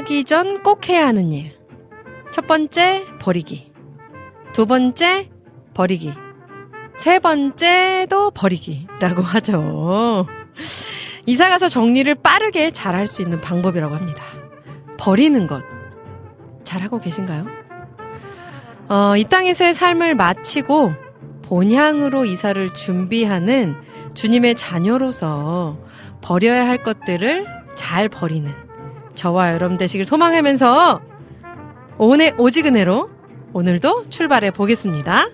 하기 전 꼭 해야 하는 일. 첫 번째, 버리기. 두 번째, 버리기. 세 번째도 버리기라고 하죠. 이사가서 정리를 빠르게 잘할 수 있는 방법이라고 합니다. 버리는 것. 잘하고 계신가요? 어, 이 땅에서의 삶을 마치고 본향으로 이사를 준비하는 주님의 자녀로서 버려야 할 것들을 잘 버리는 저와 여러분 되시길 소망하면서 오늘 오지근해로 오늘도 출발해 보겠습니다.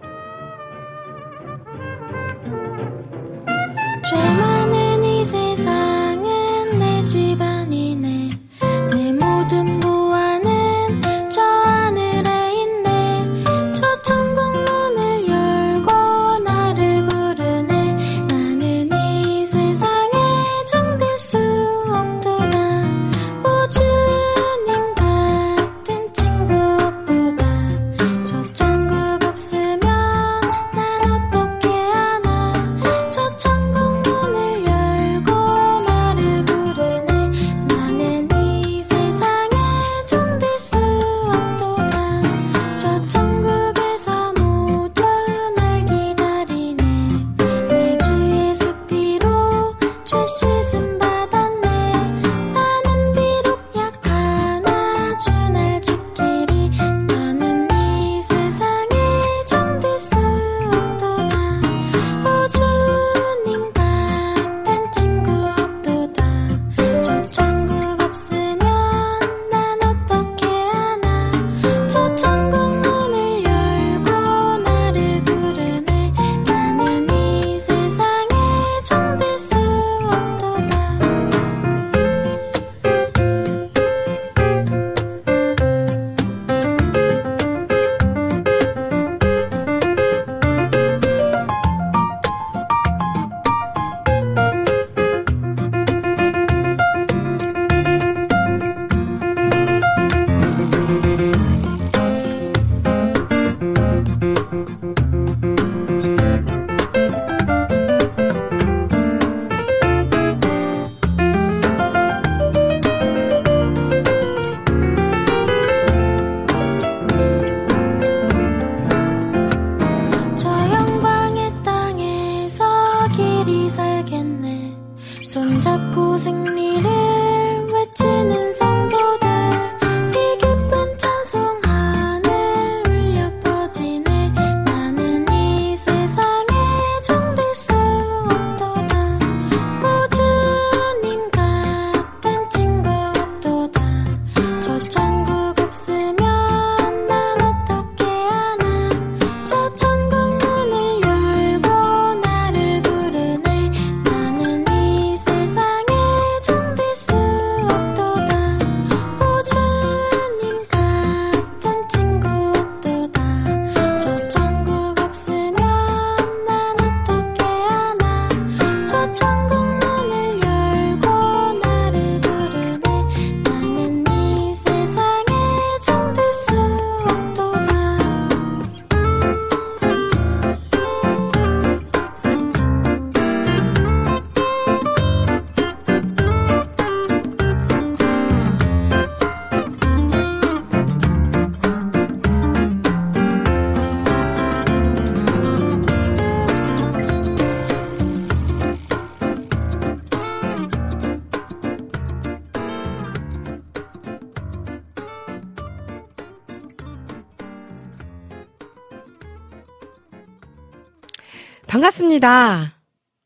싶었습니다.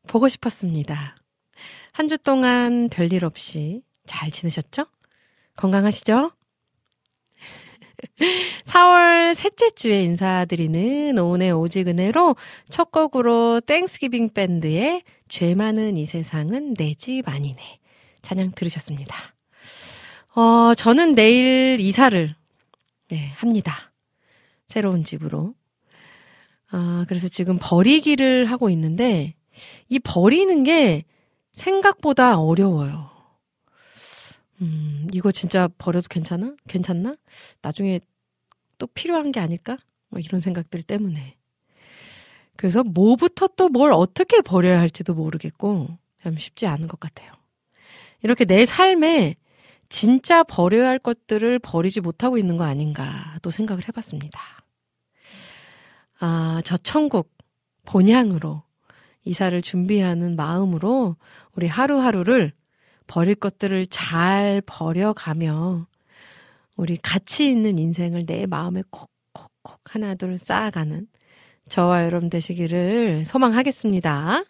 보고 싶었습니다. 한 주 동안 별일 없이 잘 지내셨죠? 건강하시죠? 4월 셋째 주에 인사드리는 오은의 오직 은혜로 첫 곡으로 땡스기빙 밴드의 죄 많은 이 세상은 내 집 아니네. 찬양 들으셨습니다. 어, 저는 내일 이사를, 네, 합니다. 새로운 집으로. 아, 그래서 지금 버리기를 하고 있는데 이 버리는 게 생각보다 어려워요. 음, 이거 진짜 버려도 괜찮아? 괜찮나? 나중에 또 필요한 게 아닐까? 뭐 이런 생각들 때문에. 그래서 뭐부터 또 뭘 어떻게 버려야 할지도 모르겠고, 참 쉽지 않은 것 같아요. 이렇게 내 삶에 진짜 버려야 할 것들을 버리지 못하고 있는 거 아닌가 또 생각을 해봤습니다. 아, 저 천국 본향으로 이사를 준비하는 마음으로 우리 하루하루를 버릴 것들을 잘 버려가며 우리 가치 있는 인생을 내 마음에 콕콕콕 하나둘 쌓아가는 저와 여러분 되시기를 소망하겠습니다.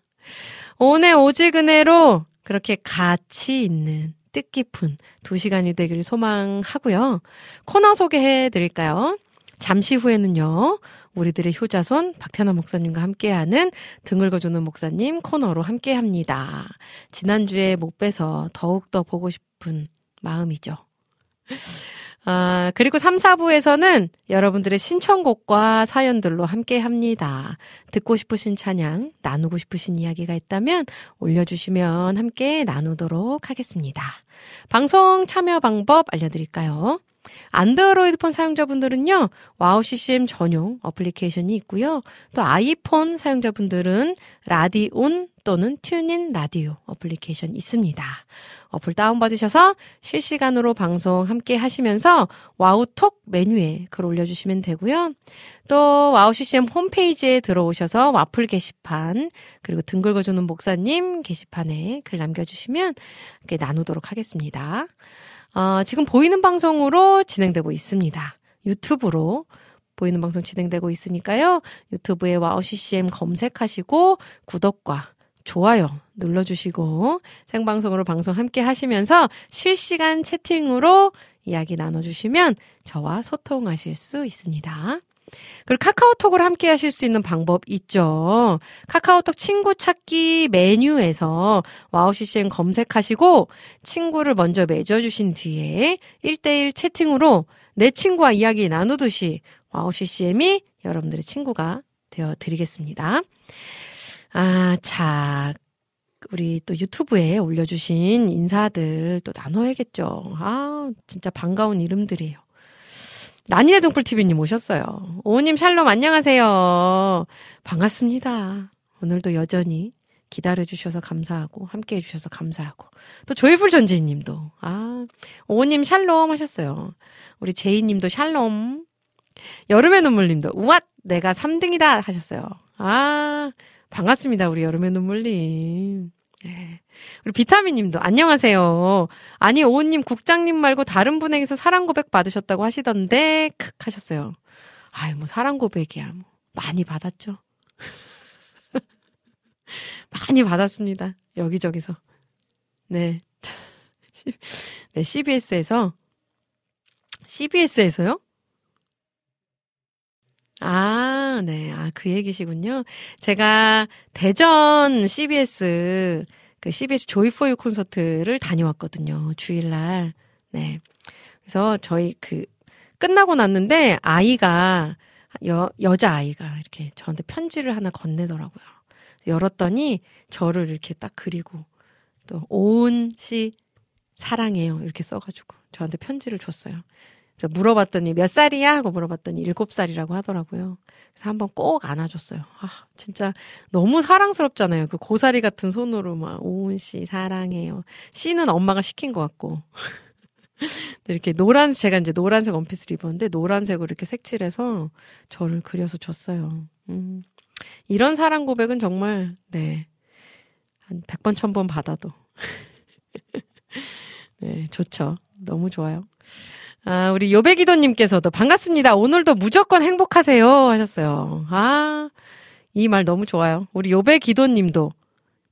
오늘 오지근해로 그렇게 가치 있는 뜻깊은 두 시간이 되기를 소망하고요. 코너 소개해 드릴까요? 잠시 후에는요. 우리들의 효자손 박태나 목사님과 함께하는 등 긁어주는 목사님 코너로 함께합니다. 지난주에 못 빼서 더욱더 보고 싶은 마음이죠. 아, 그리고 3, 4부에서는 여러분들의 신청곡과 사연들로 함께 합니다. 듣고 싶으신 찬양, 나누고 싶으신 이야기가 있다면 올려주시면 함께 나누도록 하겠습니다. 방송 참여 방법 알려드릴까요? 안드로이드 폰 사용자분들은요, 와우 CCM 전용 어플리케이션이 있고요. 또 아이폰 사용자분들은 라디온 또는 TuneIn Radio 어플리케이션 있습니다. 어플 다운받으셔서 실시간으로 방송 함께 하시면서 와우톡 메뉴에 글 올려주시면 되고요. 또 와우 CCM 홈페이지에 들어오셔서 와플 게시판 그리고 등 긁어주는 목사님 게시판에 글 남겨주시면 이렇게 나누도록 하겠습니다. 어, 지금 보이는 방송으로 진행되고 있습니다. 유튜브로 보이는 방송 진행되고 있으니까요. 유튜브에 와우 CCM 검색하시고 구독과 좋아요 눌러주시고 생방송으로 방송 함께 하시면서 실시간 채팅으로 이야기 나눠주시면 저와 소통하실 수 있습니다. 그리고 카카오톡을 함께 하실 수 있는 방법 있죠. 카카오톡 친구 찾기 메뉴에서 와우 CCM 검색하시고 친구를 먼저 맺어주신 뒤에 1대1 채팅으로 내 친구와 이야기 나누듯이 와우 CCM이 여러분들의 친구가 되어 드리겠습니다. 아, 자, 우리 또 유튜브에 올려주신 인사들 또 나눠야겠죠. 아, 진짜 반가운 이름들이에요. 라니네 동풀TV님 오셨어요. 오님 샬롬 안녕하세요. 반갑습니다. 오늘도 여전히 기다려주셔서 감사하고, 함께 해주셔서 감사하고. 또 조이풀 전지님도, 아, 오님 샬롬 하셨어요. 우리 제이 님도 샬롬. 여름의 눈물 님도, 우왓! 내가 3등이다! 하셨어요. 아, 반갑습니다. 우리 여름의 눈물 님. 네. 우리 비타민님도 안녕하세요. 아니 오은님 국장님 말고 다른 분에게서 사랑 고백 받으셨다고 하시던데 크 하셨어요. 아유 뭐 사랑 고백이야 뭐 많이 받았죠. 많이 받았습니다. 여기저기서. 네. 네, CBS에서 CBS에서요? 아, 네. 아, 그 얘기시군요. 제가 대전 CBS, 그 CBS 조이포유 콘서트를 다녀왔거든요. 주일날. 네. 그래서 저희 그, 끝나고 났는데 아이가, 여, 여자아이가 이렇게 저한테 편지를 하나 건네더라고요. 열었더니 저를 이렇게 딱 그리고 또 오은 씨 사랑해요. 이렇게 써가지고 저한테 편지를 줬어요. 물어봤더니 몇 살이야? 하고 물어봤더니 일곱 살이라고 하더라고요. 그래서 한번 꼭 안아줬어요. 아, 진짜 너무 사랑스럽잖아요. 그 고사리 같은 손으로 막, 오은 씨, 사랑해요. 씨는 엄마가 시킨 것 같고. 이렇게 노란, 제가 이제 노란색 원피스를 입었는데 노란색으로 이렇게 색칠해서 저를 그려서 줬어요. 음. 이런 사랑 고백은 정말, 네. 한 100번, 1000번 받아도. 네, 좋죠. 너무 좋아요. 아, 우리 요배기도님께서도 반갑습니다. 오늘도 무조건 행복하세요. 하셨어요. 아, 이 말 너무 좋아요. 우리 요배기도님도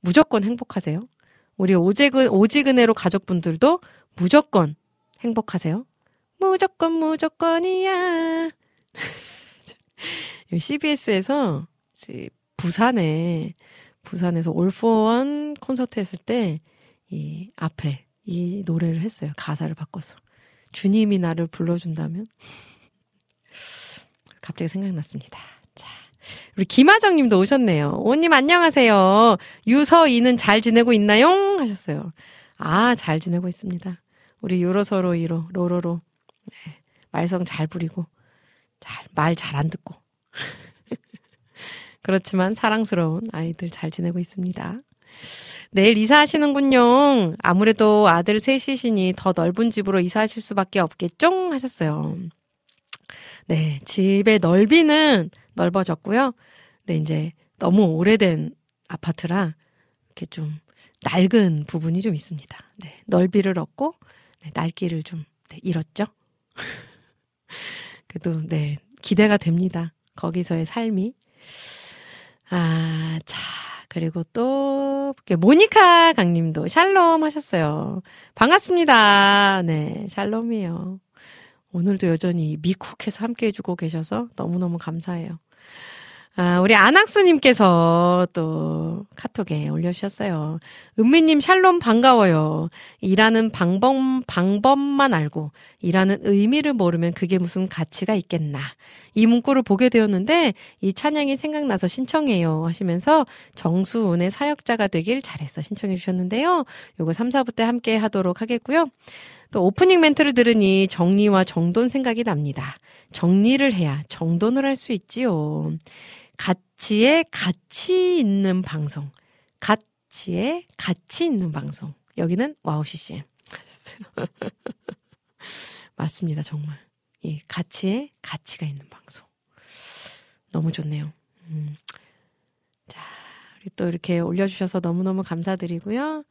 무조건 행복하세요. 우리 오지근, 오지근해로 가족분들도 무조건 행복하세요. 무조건 무조건이야. CBS에서 부산에 부산에서 올포원 콘서트 했을 때 이 앞에 이 노래를 했어요. 가사를 바꿔서. 주님이 나를 불러준다면? 갑자기 생각났습니다. 자, 우리 김하정 님도 오셨네요. 오님 안녕하세요. 유서이는 잘 지내고 있나요? 하셨어요. 아, 잘 지내고 있습니다. 우리 요로서로 이로, 로로로. 네, 말썽 잘 부리고, 잘, 말 잘 안 듣고. 그렇지만 사랑스러운 아이들 잘 지내고 있습니다. 내일 이사하시는군요. 아무래도 아들 셋이시니 더 넓은 집으로 이사하실 수밖에 없겠죠? 하셨어요. 네, 집의 넓이는 넓어졌고요. 네, 이제 너무 오래된 아파트라 이렇게 좀 낡은 부분이 좀 있습니다. 네, 넓이를 얻고 네, 날기를 좀 네, 잃었죠. 그래도 네 기대가 됩니다. 거기서의 삶이. 아, 자, 그리고 또, 모니카 강님도 샬롬 하셨어요. 반갑습니다. 네, 샬롬이에요. 오늘도 여전히 미쿡해서 함께 해주고 계셔서 너무너무 감사해요. 아, 우리 안학수님께서 또 카톡에 올려주셨어요. 은미님 샬롬 반가워요. 일하는 방법, 방법만 알고 일하는 의미를 모르면 그게 무슨 가치가 있겠나. 이 문구를 보게 되었는데 이 찬양이 생각나서 신청해요 하시면서 정수운의 사역자가 되길 잘했어 신청해 주셨는데요. 요거 3, 4부 때 함께 하도록 하겠고요. 또 오프닝 멘트를 들으니 정리와 정돈 생각이 납니다. 정리를 해야 정돈을 할 수 있지요. 같이의 가치 있는 방송. 같이의 가치 있는 방송. 여기는 와우 CCM. 맞습니다, 정말. 예, 같이의 가치가 있는 방송. 너무 좋네요. 음. 자, 우리 또 이렇게 올려주셔서 너무너무 감사드리고요.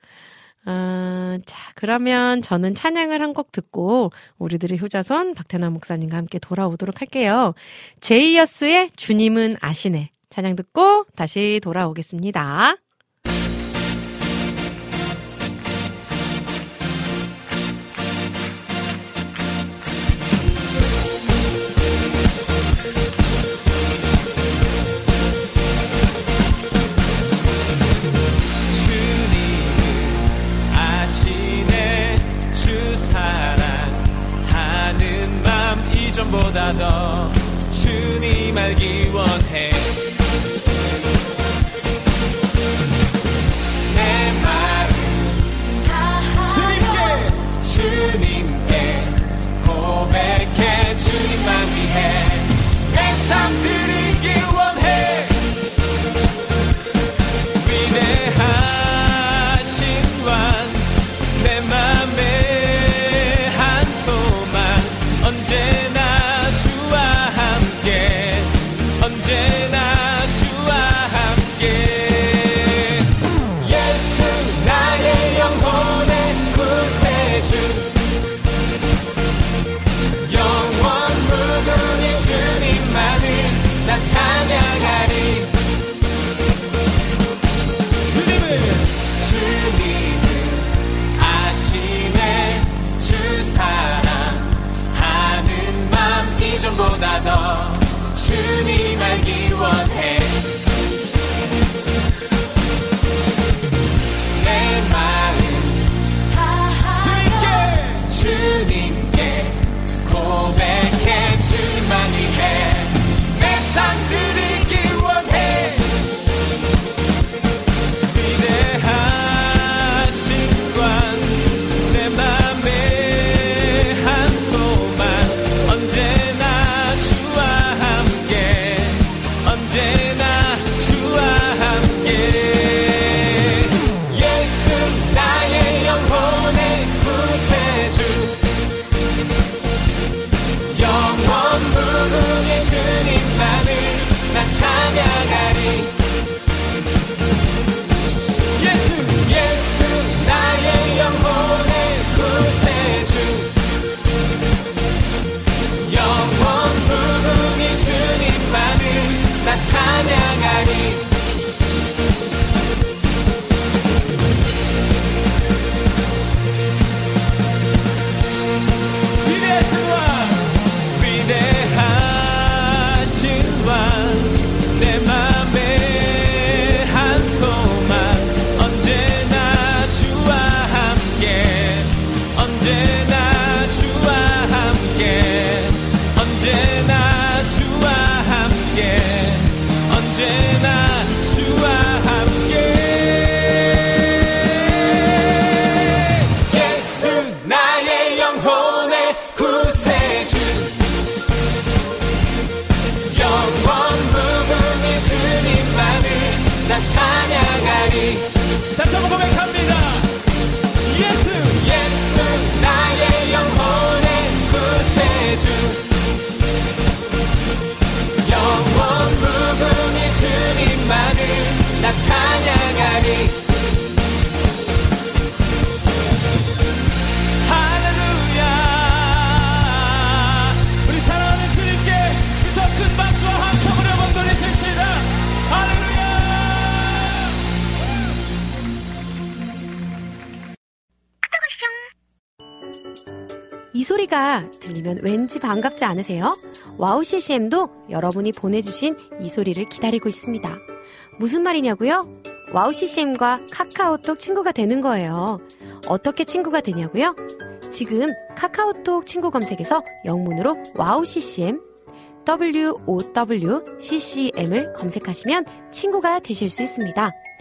아, 자, 그러면 저는 찬양을 한 곡 듣고 우리들의 효자손 박태남 목사님과 함께 돌아오도록 할게요. 제이어스의 주님은 아시네. 찬양 듣고 다시 돌아오겠습니다. 이전보다 더 주님 알기 원해. 내 마음. 주님께 주님께 고백해. 주님만 위해 내삶 드 나 찬양하리. 할렐루야. 우리 사랑하는 주님께 더 큰 박수와 함성으로 영광 돌리십시다. 할렐루야. 이 소리가 들리면 왠지 반갑지 않으세요? WOW CCM도 여러분이 보내주신 이 소리를 기다리고 있습니다. 무슨 말이냐고요? WOW CCM과 카카오톡 친구가 되는 거예요. 어떻게 친구가 되냐고요? 지금 카카오톡 친구 검색에서 영문으로 WOW CCM WOWCCM을 검색하시면 친구가 되실 수 있습니다.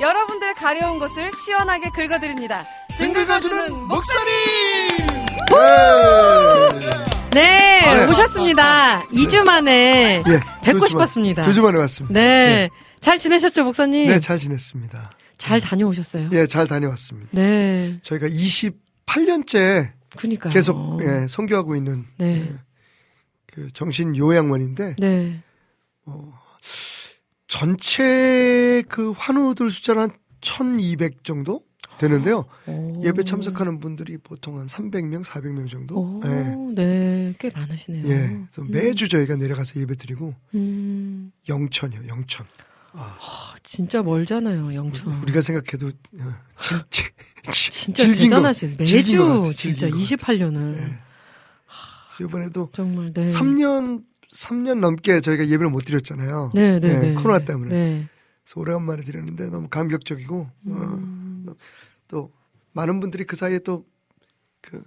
여러분들 가려운 곳을 시원하게 긁어드립니다. 등 긁어주는 목사님! 네. 네, 아, 네. 오셨습니다. 2주 만에 예, 뵙고 두주 만- 싶었습니다. 두주 만에 왔습니다. 네. 잘 지내셨죠, 목사님? 네, 잘 지냈습니다. 잘 다녀오셨어요? 예, 잘 다녀왔습니다. 네. 저희가 28년째 그니까요. 계속 예, 선교하고 있는 네. 예, 그 정신 요양원인데 네. 전체 그 환우들 숫자는 한 1200 정도 되는데요. 오. 예배 참석하는 분들이 보통 한 300명, 400명 정도. 오, 예. 네. 꽤 많으시네요. 예. 그래서 매주 저희가 내려가서 예배 드리고 음, 영천이요, 영천. 아, 진짜 멀잖아요, 영천. 우리가 생각해도 어, 질, 질, 질, 진짜 거, 대단하신 것 매주 진짜 즐긴 것 28년을 예. 그래서 이번에도 정말 네. 3년 3년 넘게 저희가 예배를 못 드렸잖아요. 네, 네, 예, 네. 코로나 때문에. 네. 그래서 오래간만에 드렸는데 너무 감격적이고 음, 어, 또 많은 분들이 그 사이에 또 그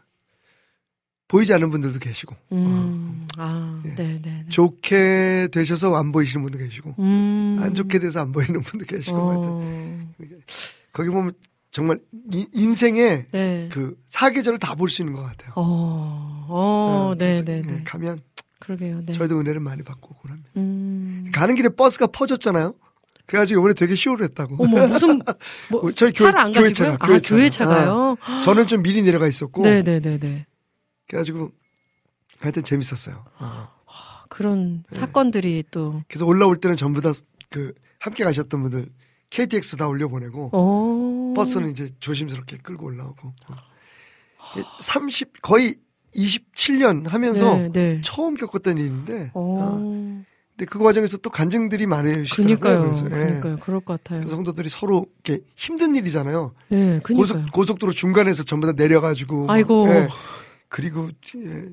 보이지 않는 분들도 계시고 음, 아, 예. 네, 네. 네. 좋게 되셔서 안 보이시는 분도 계시고 음. 안 좋게 돼서 안 보이는 분도 계시고 어, 거기 보면 정말 이- 인생의 네. 그 사계절을 다 볼 수 있는 것 같아요. 어, 어, 어, 네, 그래서, 네, 예, 네. 가면 그러게요, 네. 저희도 은혜를 많이 받고 오고 합니다. 음. 가는 길에 버스가 퍼졌잖아요. 그래가지고 이번에 되게 쇼를 했다고. 어머, 무슨, 뭐, 저희 교회- 차를 안 교회 가시고요? 차가, 아, 교회 교회 차가. 차가요? 저는 좀 미리 내려가 있었고. 네, 네, 네, 네. 그래가지고 하여튼 재밌었어요. 어. 그런 네. 사건들이 또, 그래서 올라올 때는 전부 다 그 함께 가셨던 분들 KTX 다 올려보내고 어. 버스는 이제 조심스럽게 끌고 올라오고. 어. 30 거의 27년 하면서 네, 네. 처음 겪었던 일인데. 어. 어. 근데 그 과정에서 또 간증들이 많으시더라고요. 그니까요. 그래서, 예. 그니까요. 그럴 것 같아요. 그 성도들이 서로 이렇게 힘든 일이잖아요. 네, 그니까요. 고속, 고속도로 중간에서 전부 다 내려가지고. 막, 아이고. 예. 그리고 예.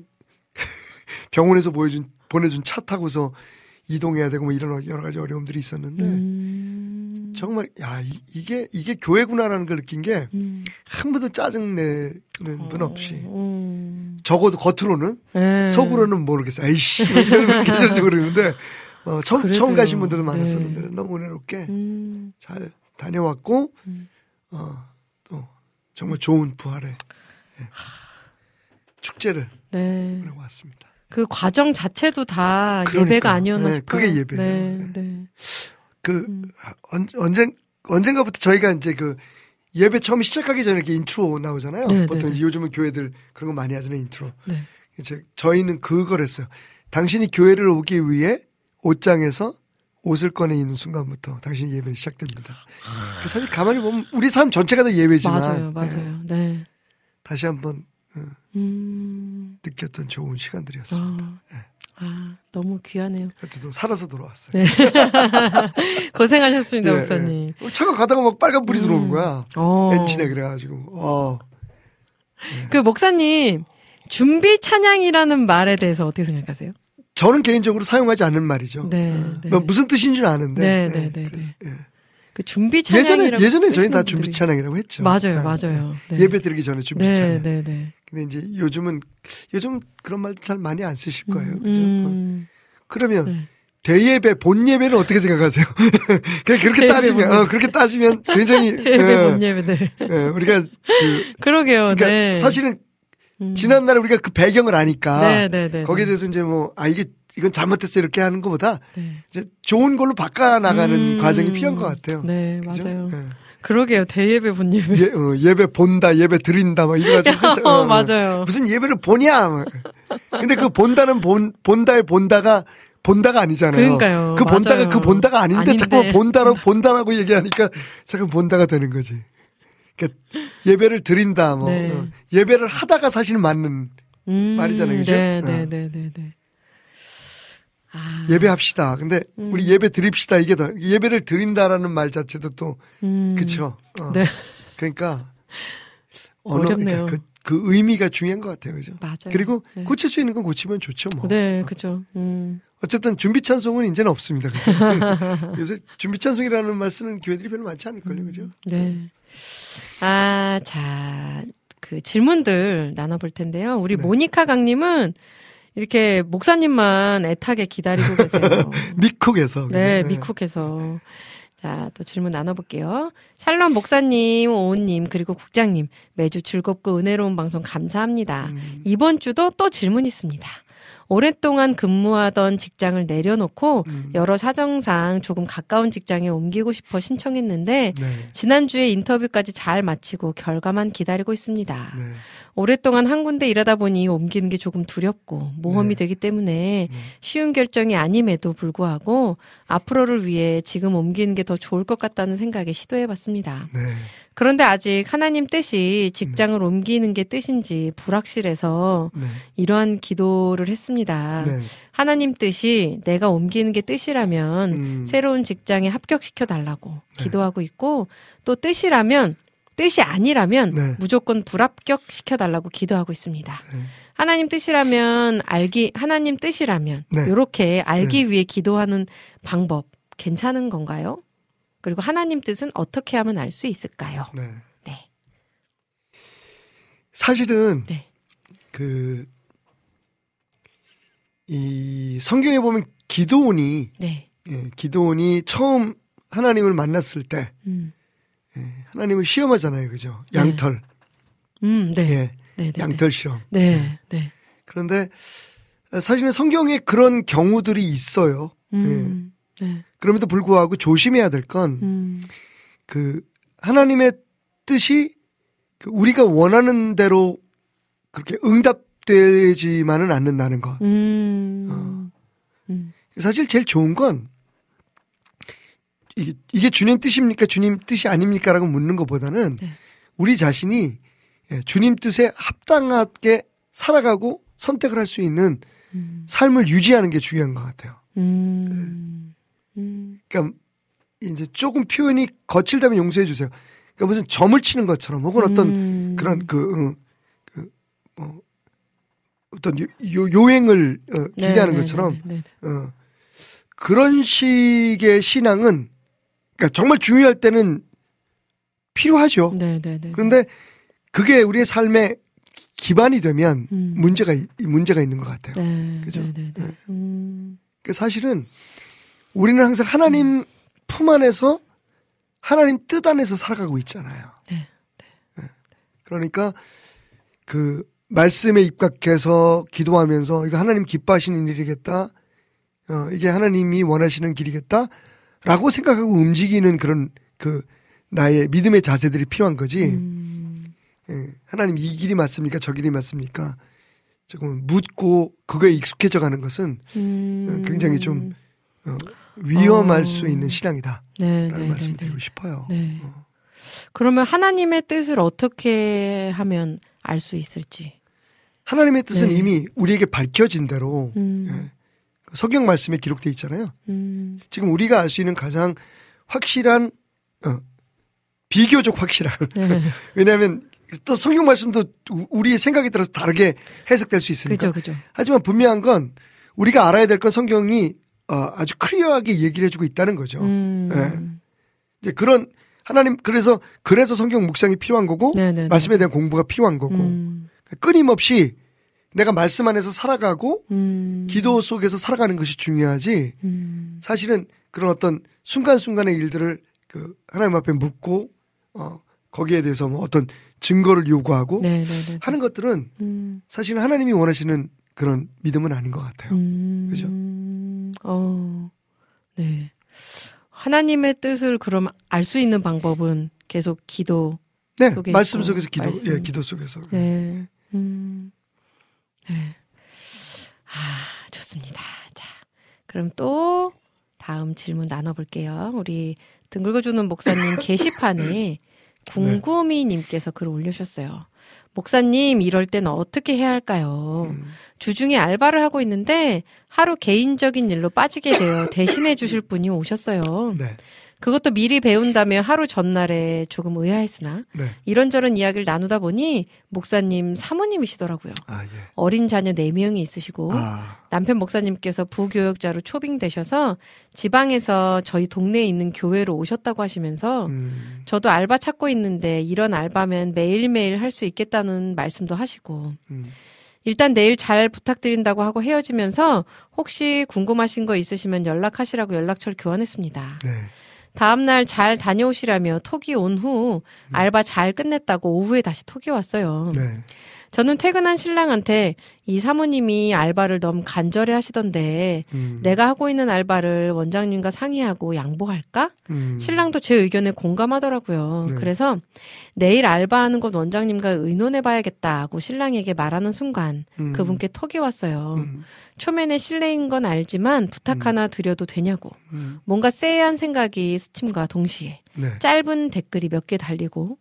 병원에서 보여준 보내준 차 타고서 이동해야 되고 뭐 이런 여러 가지 어려움들이 있었는데 음. 정말 야 이, 게 이게 교회구나라는 걸 느낀 게한 음. 번도 짜증 내는 분 없이 음. 적어도 겉으로는 네. 속으로는 모르겠어. 아이씨 뭐 이런 계절적으로 그러는데 어, 처음, 그래도요. 처음 가신 분들도 네. 많았었는데 너무 은혜롭게 음. 잘 다녀왔고 음. 어, 또 정말 좋은 부활의 예. 축제를 네. 보내고 왔습니다. 그 과정 자체도 다 그러니까요. 예배가 아니었나 네, 싶어요. 그게 예배예요. 네, 네. 네. 그 음. 언, 언젠 언젠가부터 저희가 이제 그 예배 처음 시작하기 전에 이렇게 인트로 나오잖아요. 네, 보통 네, 네. 요즘은 교회들 그런 거 많이 하잖아요 인트로. 네. 이제 저희는 그걸 했어요. 당신이 교회를 오기 위해 옷장에서 옷을 꺼내 입는 순간부터 당신의 예배는 시작됩니다. 그 사실 가만히 보면 우리 삶 전체가 다 예배지만 맞아요, 예, 맞아요. 네. 다시 한번 음, 느꼈던 좋은 시간들이었습니다. 아, 아, 너무 귀하네요. 어쨌든 살아서 돌아왔어요. 네. 고생하셨습니다, 예, 목사님. 예. 차가 가다가 막 빨간 불이 들어오는 거야. 어. 엔진에 그래가지고 어. 그 목사님 준비 찬양이라는 말에 대해서 어떻게 생각하세요? 저는 개인적으로 사용하지 않는 말이죠. 네, 네. 뭐 무슨 뜻인지는 아는데. 네, 예, 네, 네, 그래서, 예. 그 준비 예전에 찬양이라고 예전에 저희 다 준비 찬양이라고 했죠. 맞아요, 예, 맞아요. 예. 네. 예배 드리기 전에 준비 네, 찬양. 네, 네. 근데 이제 요즘은 요즘 그런 말잘 많이 안 쓰실 거예요. 그죠? 어. 음, 그러면 네. 대예배 본 예배는 어떻게 생각하세요? 그렇게 대예배, 따지면 본 어. 그렇게 따지면 굉장히 예배, 예, 본 예배, 네. 예, 우리가 그 그러게요, 그러니까 네. 사실은 음. 지난날에 우리가 그 배경을 아니까 네, 네, 네. 거기에 네. 대해서 이제 뭐 아 이게 이건 잘못됐어 이렇게 하는 것보다 네. 이제 좋은 걸로 바꿔 나가는 음, 과정이 필요한 것 같아요. 네, 그죠? 맞아요. 예. 그러게요, 대예배, 본 예배. 예, 어, 예배 본다, 예배 드린다, 막 이래가지고. 한참, 어, 어, 어. 맞아요. 무슨 예배를 보냐. 뭐. 근데 그 본다는 본, 본다의 본다가 본다가 아니잖아요. 그러니까요. 그 본다가 맞아요. 그 본다가 아닌데, 아닌데. 자꾸 본다라고 본다라고 얘기하니까 자꾸 본다가 되는 거지. 그러니까 예배를 드린다, 뭐. 네. 어. 예배를 하다가 사실 맞는 음, 말이잖아요, 그죠? 네, 어. 네, 네, 네, 네. 아, 예배합시다. 근데 음. 우리 예배 드립시다. 이게 더 예배를 드린다라는 말 자체도 또 음, 그쵸. 어. 네, 그러니까 언어. 그러니까 그, 그 의미가 중요한 것 같아요. 그죠? 맞아요. 그리고 네. 고칠 수 있는 건 고치면 좋죠, 뭐. 네, 그죠. 음, 어쨌든 준비 찬송은 이제는 없습니다. 그죠? 요새 준비 찬송이라는 말 쓰는 교회들이 별로 많지 않을걸요, 그죠? 네. 아, 자, 그 질문들 나눠볼 텐데요. 우리 네. 모니카 강님은 이렇게 목사님만 애타게 기다리고 계세요. 미쿡에서. 네, 네. 미쿡에서. 자, 또 질문 나눠볼게요. 샬롬 목사님, 오은님, 그리고 국장님, 매주 즐겁고 은혜로운 방송 감사합니다. 음, 이번 주도 또 질문 있습니다. 오랫동안 근무하던 직장을 내려놓고 음. 여러 사정상 조금 가까운 직장에 옮기고 싶어 신청했는데 네. 지난주에 인터뷰까지 잘 마치고 결과만 기다리고 있습니다. 네. 오랫동안 한 군데 일하다 보니 옮기는 게 조금 두렵고 모험이 네. 되기 때문에 네. 쉬운 결정이 아님에도 불구하고 앞으로를 위해 지금 옮기는 게 더 좋을 것 같다는 생각에 시도해 봤습니다. 네. 그런데 아직 하나님 뜻이 직장을 옮기는 게 뜻인지 불확실해서 네. 이러한 기도를 했습니다. 네. 하나님 뜻이 내가 옮기는 게 뜻이라면 음. 새로운 직장에 합격시켜 달라고 네. 기도하고 있고 또 뜻이라면 뜻이 아니라면 네. 무조건 불합격 시켜 달라고 기도하고 있습니다. 네. 하나님 뜻이라면 알기 하나님 뜻이라면 네. 이렇게 알기 위해 기도하는 방법 괜찮은 건가요? 그리고 하나님 뜻은 어떻게 하면 알 수 있을까요? 네. 네. 사실은 네. 그, 이 성경에 보면 기도원이, 네. 예, 기도원이 처음 하나님을 만났을 때 음. 하나님을 시험하잖아요. 그죠? 양털. 음, 네. 예. 네, 네. 양털 시험. 네. 네. 그런데 사실은 성경에 그런 경우들이 있어요. 음. 네. 그럼에도 불구하고 조심해야 될 건그 음. 하나님의 뜻이 그 우리가 원하는 대로 그렇게 응답되지만은 않는다는 것. 음. 어. 음. 사실 제일 좋은 건 이게, 이게 주님 뜻입니까? 주님 뜻이 아닙니까? 라고 묻는 것보다는 네. 우리 자신이 예, 주님 뜻에 합당하게 살아가고 선택을 할 수 있는 음. 삶을 유지하는 게 중요한 것 같아요. 음. 음. 그러니까 이제 조금 표현이 거칠다면 용서해 주세요. 그러니까 무슨 점을 치는 것처럼 혹은 어떤 음. 그런 그, 어, 그, 뭐, 어떤 요, 요- 요행을 어, 네, 기대하는 네, 것처럼 네, 네, 어, 그런 식의 신앙은 그러니까 정말 중요할 때는 필요하죠. 네, 네, 네. 그런데 그게 우리의 삶의 기- 기반이 되면 음. 문제가 이- 문제가 있는 것 같아요. 네, 그죠? 네, 네. 음. 그 사실은 우리는 항상 하나님 품 안에서 하나님 뜻 안에서 살아가고 있잖아요. 네, 네. 그러니까 그 말씀에 입각해서 기도하면서 이거 하나님 기뻐하시는 일이겠다. 어, 이게 하나님이 원하시는 길이겠다 라고 생각하고 움직이는 그런 그 나의 믿음의 자세들이 필요한 거지. 음. 예, 하나님 이 길이 맞습니까? 저 길이 맞습니까? 조금 묻고 그거에 익숙해져 가는 것은 음. 굉장히 좀 어, 위험할 어. 수 있는 신앙이다. 네, 라는 네, 말씀을 네, 드리고 네. 싶어요. 네. 어. 그러면 하나님의 뜻을 어떻게 하면 알 수 있을지. 하나님의 뜻은 네. 이미 우리에게 밝혀진 대로 음. 예, 성경 말씀에 기록돼 있잖아요. 음. 지금 우리가 알 수 있는 가장 확실한 어, 비교적 확실한 네. 왜냐하면 또 성경 말씀도 우- 우리의 생각에 따라서 다르게 해석될 수 있으니까. 그죠, 그죠. 하지만 분명한 건 우리가 알아야 될 건 성경이 어, 아주 클리어하게 얘기를 해주고 있다는 거죠. 음. 예. 이제 그런 하나님 그래서 그래서 성경 묵상이 필요한 거고 네네네. 말씀에 대한 공부가 필요한 거고 음. 끊임없이 내가 말씀 안에서 살아가고 음. 기도 속에서 살아가는 것이 중요하지 음. 사실은 그런 어떤 순간순간의 일들을 그 하나님 앞에 묻고 어 거기에 대해서 뭐 어떤 증거를 요구하고 네네네. 하는 것들은 음. 사실은 하나님이 원하시는 그런 믿음은 아닌 것 같아요. 음. 그죠? 어. 네. 하나님의 뜻을 그럼 알 수 있는 방법은 계속 기도. 네, 속에 말씀 있고, 속에서 기도, 말씀. 예, 기도 속에서. 네. 음. 네. 아, 좋습니다. 자, 그럼 또 다음 질문 나눠볼게요. 우리 등 긁어주는 목사님 게시판에 궁금이님께서 글을 올려주셨어요. 목사님, 이럴 때는 어떻게 해야 할까요? 음, 주중에 알바를 하고 있는데 하루 개인적인 일로 빠지게 되어 대신해 주실 분이 오셨어요. 네, 그것도 미리 배운다며 하루 전날에 조금 의아했으나 네. 이런저런 이야기를 나누다 보니 목사님 사모님이시더라고요. 아, 예. 어린 자녀 4명이 있으시고 아, 남편 목사님께서 부교역자로 초빙되셔서 지방에서 저희 동네에 있는 교회로 오셨다고 하시면서 음, 저도 알바 찾고 있는데 이런 알바면 매일매일 할 수 있겠다는 말씀도 하시고 음, 일단 내일 잘 부탁드린다고 하고 헤어지면서 혹시 궁금하신 거 있으시면 연락하시라고 연락처를 교환했습니다. 네. 다음날 잘 다녀오시라며 톡이 온 후 알바 잘 끝냈다고 오후에 다시 톡이 왔어요. 네. 저는 퇴근한 신랑한테 이 사모님이 알바를 너무 간절해 하시던데 음, 내가 하고 있는 알바를 원장님과 상의하고 양보할까? 음, 신랑도 제 의견에 공감하더라고요. 네. 그래서 내일 알바하는 곳 원장님과 의논해 봐야겠다고 신랑에게 말하는 순간 음, 그분께 톡이 왔어요. 음, 초면에 실례인 건 알지만 부탁 하나 드려도 되냐고. 음, 뭔가 쎄한 생각이 스팀과 동시에 네, 짧은 댓글이 몇 개 달리고 네.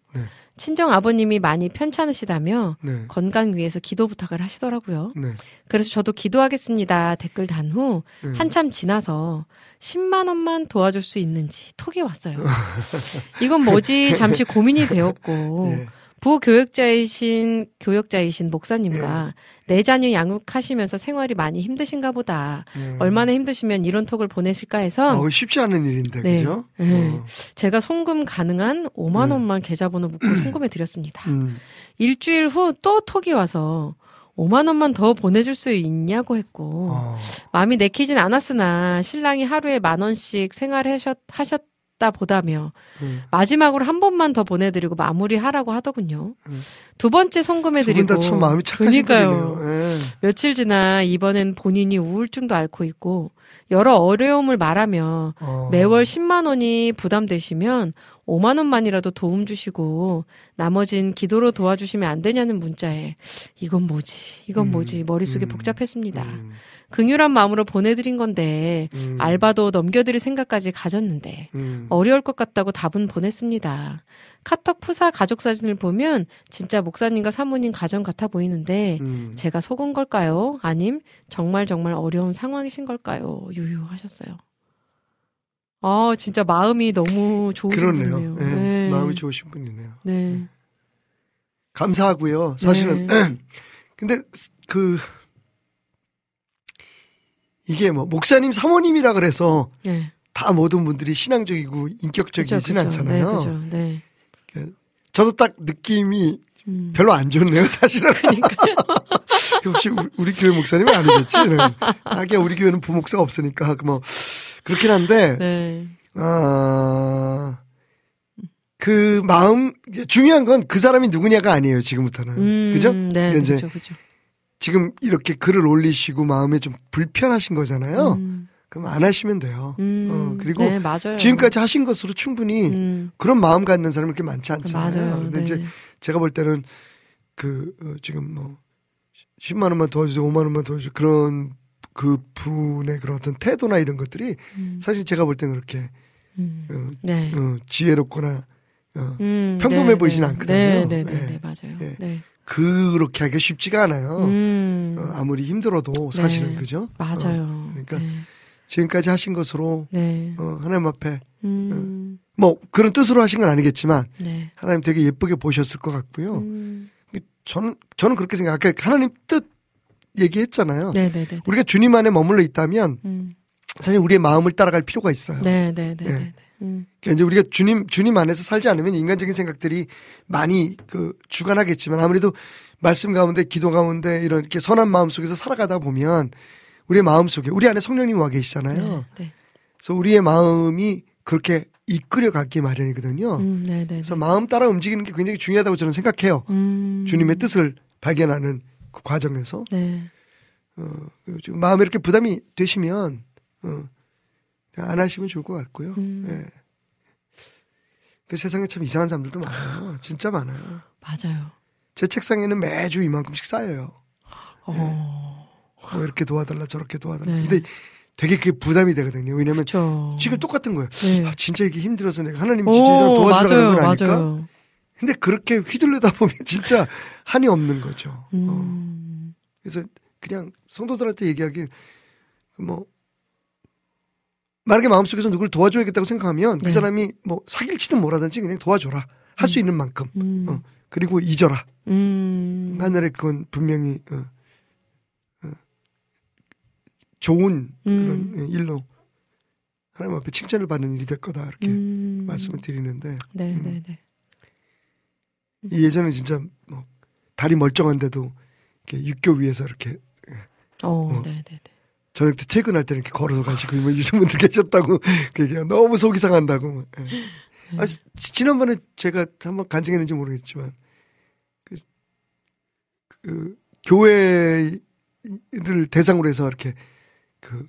친정 아버님이 많이 편찮으시다며 네, 건강 위해서 기도 부탁을 하시더라고요. 네. 그래서 저도 기도하겠습니다. 댓글 단후 네. 한참 지나서 10만 원만 도와줄 수 있는지 톡이 왔어요. 이건 뭐지? 잠시 고민이 되었고 예. 부교역자이신 교역자이신 목사님과 내 자녀 양육하시면서 생활이 많이 힘드신가 보다. 예. 얼마나 힘드시면 이런 톡을 보내실까 해서 아, 쉽지 않은 일인데, 네. 그죠? 네. 어, 제가 송금 가능한 5만 네. 원만 계좌번호 묻고 송금해 드렸습니다. 음, 일주일 후 또 톡이 와서 5만 원만 더 보내줄 수 있냐고 했고 어, 마음이 내키진 않았으나 신랑이 하루에 만 원씩 생활하셨 하셨 다 보다며 음. 마지막으로 한 번만 더 보내드리고 마무리하라고 하더군요. 음. 두 번째 송금해드리고 두분 다참 마음이 착하신 그러니까요. 예. 며칠 지나 이번엔 본인이 우울증도 앓고 있고 여러 어려움을 말하며 어. 매월 10만 원이 부담되시면 5만 원만이라도 도움 주시고 나머진 기도로 도와주시면 안 되냐는 문자에 이건 뭐지 이건 음, 뭐지 머릿속에 음, 복잡했습니다. 음, 긍휼한 마음으로 보내드린 건데 음, 알바도 넘겨드릴 생각까지 가졌는데 음. 어려울 것 같다고 답은 보냈습니다. 카톡 푸사 가족 사진을 보면 진짜 목사님과 사모님 가정 같아 보이는데 음. 제가 속은 걸까요? 아님 정말 정말 어려운 상황이신 걸까요? 유유하셨어요. 아 진짜 마음이 너무 좋으신 그러네요. 분이에요. 예, 네. 마음이 좋으신 분이네요. 네. 감사하고요. 사실은 네. 근데 그 이게 뭐 목사님 사모님이라 그래서 네. 다 모든 분들이 신앙적이고 인격적이진 그죠, 그죠. 않잖아요. 네. 네. 저도 딱 느낌이 음. 별로 안 좋네요, 사실은. 혹시 우리, 교회 목사님은 아니겠지? 네. 하긴 우리 교회는 부목사가 없으니까 뭐 그렇긴 한데 네. 아, 그 마음 중요한 건 그 사람이 누구냐가 아니에요 지금부터는 음, 그죠? 네, 이제 그죠, 그죠. 지금 이렇게 글을 올리시고 마음에 좀 불편하신 거잖아요. 음, 그럼 안 하시면 돼요. 음, 어, 그리고 네. 지금까지 하신 것으로 충분히 음, 그런 마음 갖는 사람이 그렇게 많지 않잖아요. 맞아요. 근데 네. 이제 제가 볼 때는 그 어, 지금 뭐 10만 원만 도와주세요, 5만 원만 도와주세요. 그런 그 분의 그런 어떤 태도나 이런 것들이 음, 사실 제가 볼 때는 그렇게 음. 어, 네. 어, 지혜롭거나 어, 음, 평범해 네, 보이진 네. 않거든요. 네, 네, 네, 예. 네, 맞아요. 예. 네. 그렇게 하기가 쉽지가 않아요. 음, 어, 아무리 힘들어도 사실은 네. 그죠? 맞아요. 어, 그러니까 네. 지금까지 하신 것으로 네. 어, 하나님 앞에 음, 뭐 그런 뜻으로 하신 건 아니겠지만 네. 하나님 되게 예쁘게 보셨을 것 같고요. 음, 저는 저는 그렇게 생각. 아까 하나님 뜻 얘기했잖아요. 네, 네, 네. 우리가 주님 안에 머물러 있다면 음, 사실 우리의 마음을 따라갈 필요가 있어요. 네, 네, 네, 예. 네. 음, 그러니까 이제 우리가 주님 주님 안에서 살지 않으면 인간적인 생각들이 많이 그 주관하겠지만 아무래도 말씀 가운데 기도 가운데 이런 이렇게 선한 마음 속에서 살아가다 보면 우리의 마음 속에 우리 안에 성령님이 와 계시잖아요. 네, 네. 그래서 우리의 마음이 그렇게 이끌어 가기 마련이거든요. 음, 네, 네. 그래서 마음 따라 움직이는 게 굉장히 중요하다고 저는 생각해요. 음, 주님의 뜻을 발견하는 그 과정에서 네. 어, 그리고 지금 마음에 이렇게 부담이 되시면 어, 안 하시면 좋을 것 같고요. 음. 예. 그 세상에 참 이상한 사람들도 많아요. 진짜 많아요. 맞아요. 제 책상에는 매주 이만큼씩 쌓여요. 어, 뭐 이렇게 도와달라 저렇게 도와달라. 네. 근데 되게 그게 부담이 되거든요. 왜냐면 그렇죠. 지금 똑같은 거예요. 네. 아, 진짜 이게 힘들어서 내가 하나님 진짜 이 사람 도와주러 가는 건 아닐까? 맞아요. 근데 그렇게 휘둘르다 보면 진짜 한이 없는 거죠. 어. 음, 그래서 그냥 성도들한테 얘기하길 뭐 만약에 마음속에서 누굴 도와줘야겠다고 생각하면 그 네. 사람이 뭐 사귈지든 뭐라든지 그냥 도와줘라 할 수 있는 만큼 음, 어. 그리고 잊어라 음, 하늘에 그건 분명히 어, 어, 좋은 음. 그런 일로 하나님 앞에 칭찬을 받는 일이 될 거다 이렇게 음, 말씀을 드리는데 네, 음. 네, 네. 이 예전에 진짜 뭐 다리 멀쩡한데도 이렇게 육교 위에서 이렇게 어, 어. 네, 네, 네. 저녁 때 퇴근할 때는 이렇게 걸어서 가시고 뭐 이런 분들 계셨다고 그 얘기가 너무 속이 상한다고. 예. 아, 지- 지난번에 제가 한번 간증했는지 모르겠지만 그, 그 교회를 대상으로 해서 이렇게 그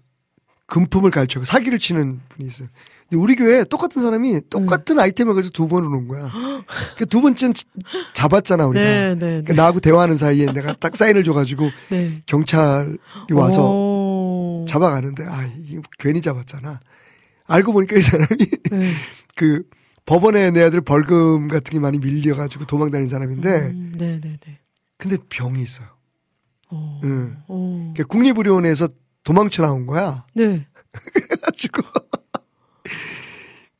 금품을 갈취하고 사기를 치는 분이 있어요. 우리 교회에 똑같은 사람이 똑같은 아이템을 가지고 두 번을 온 거야. 그 두 번째는 지- 잡았잖아 우리가. 네, 네, 그러니까 네. 나하고 대화하는 사이에 내가 딱 사인을 줘가지고 네. 경찰이 와서 오. 잡아가는데 아 이게 괜히 잡았잖아. 알고 보니까 이 사람이 네. 그 법원에 내 아들 벌금 같은 게 많이 밀려가지고 도망다닌 사람인데 음, 네, 네, 네. 근데 병이 있어요. 어, 응. 어. 그러니까 국립의료원에서 도망쳐 나온 거야. 네. 그래가지고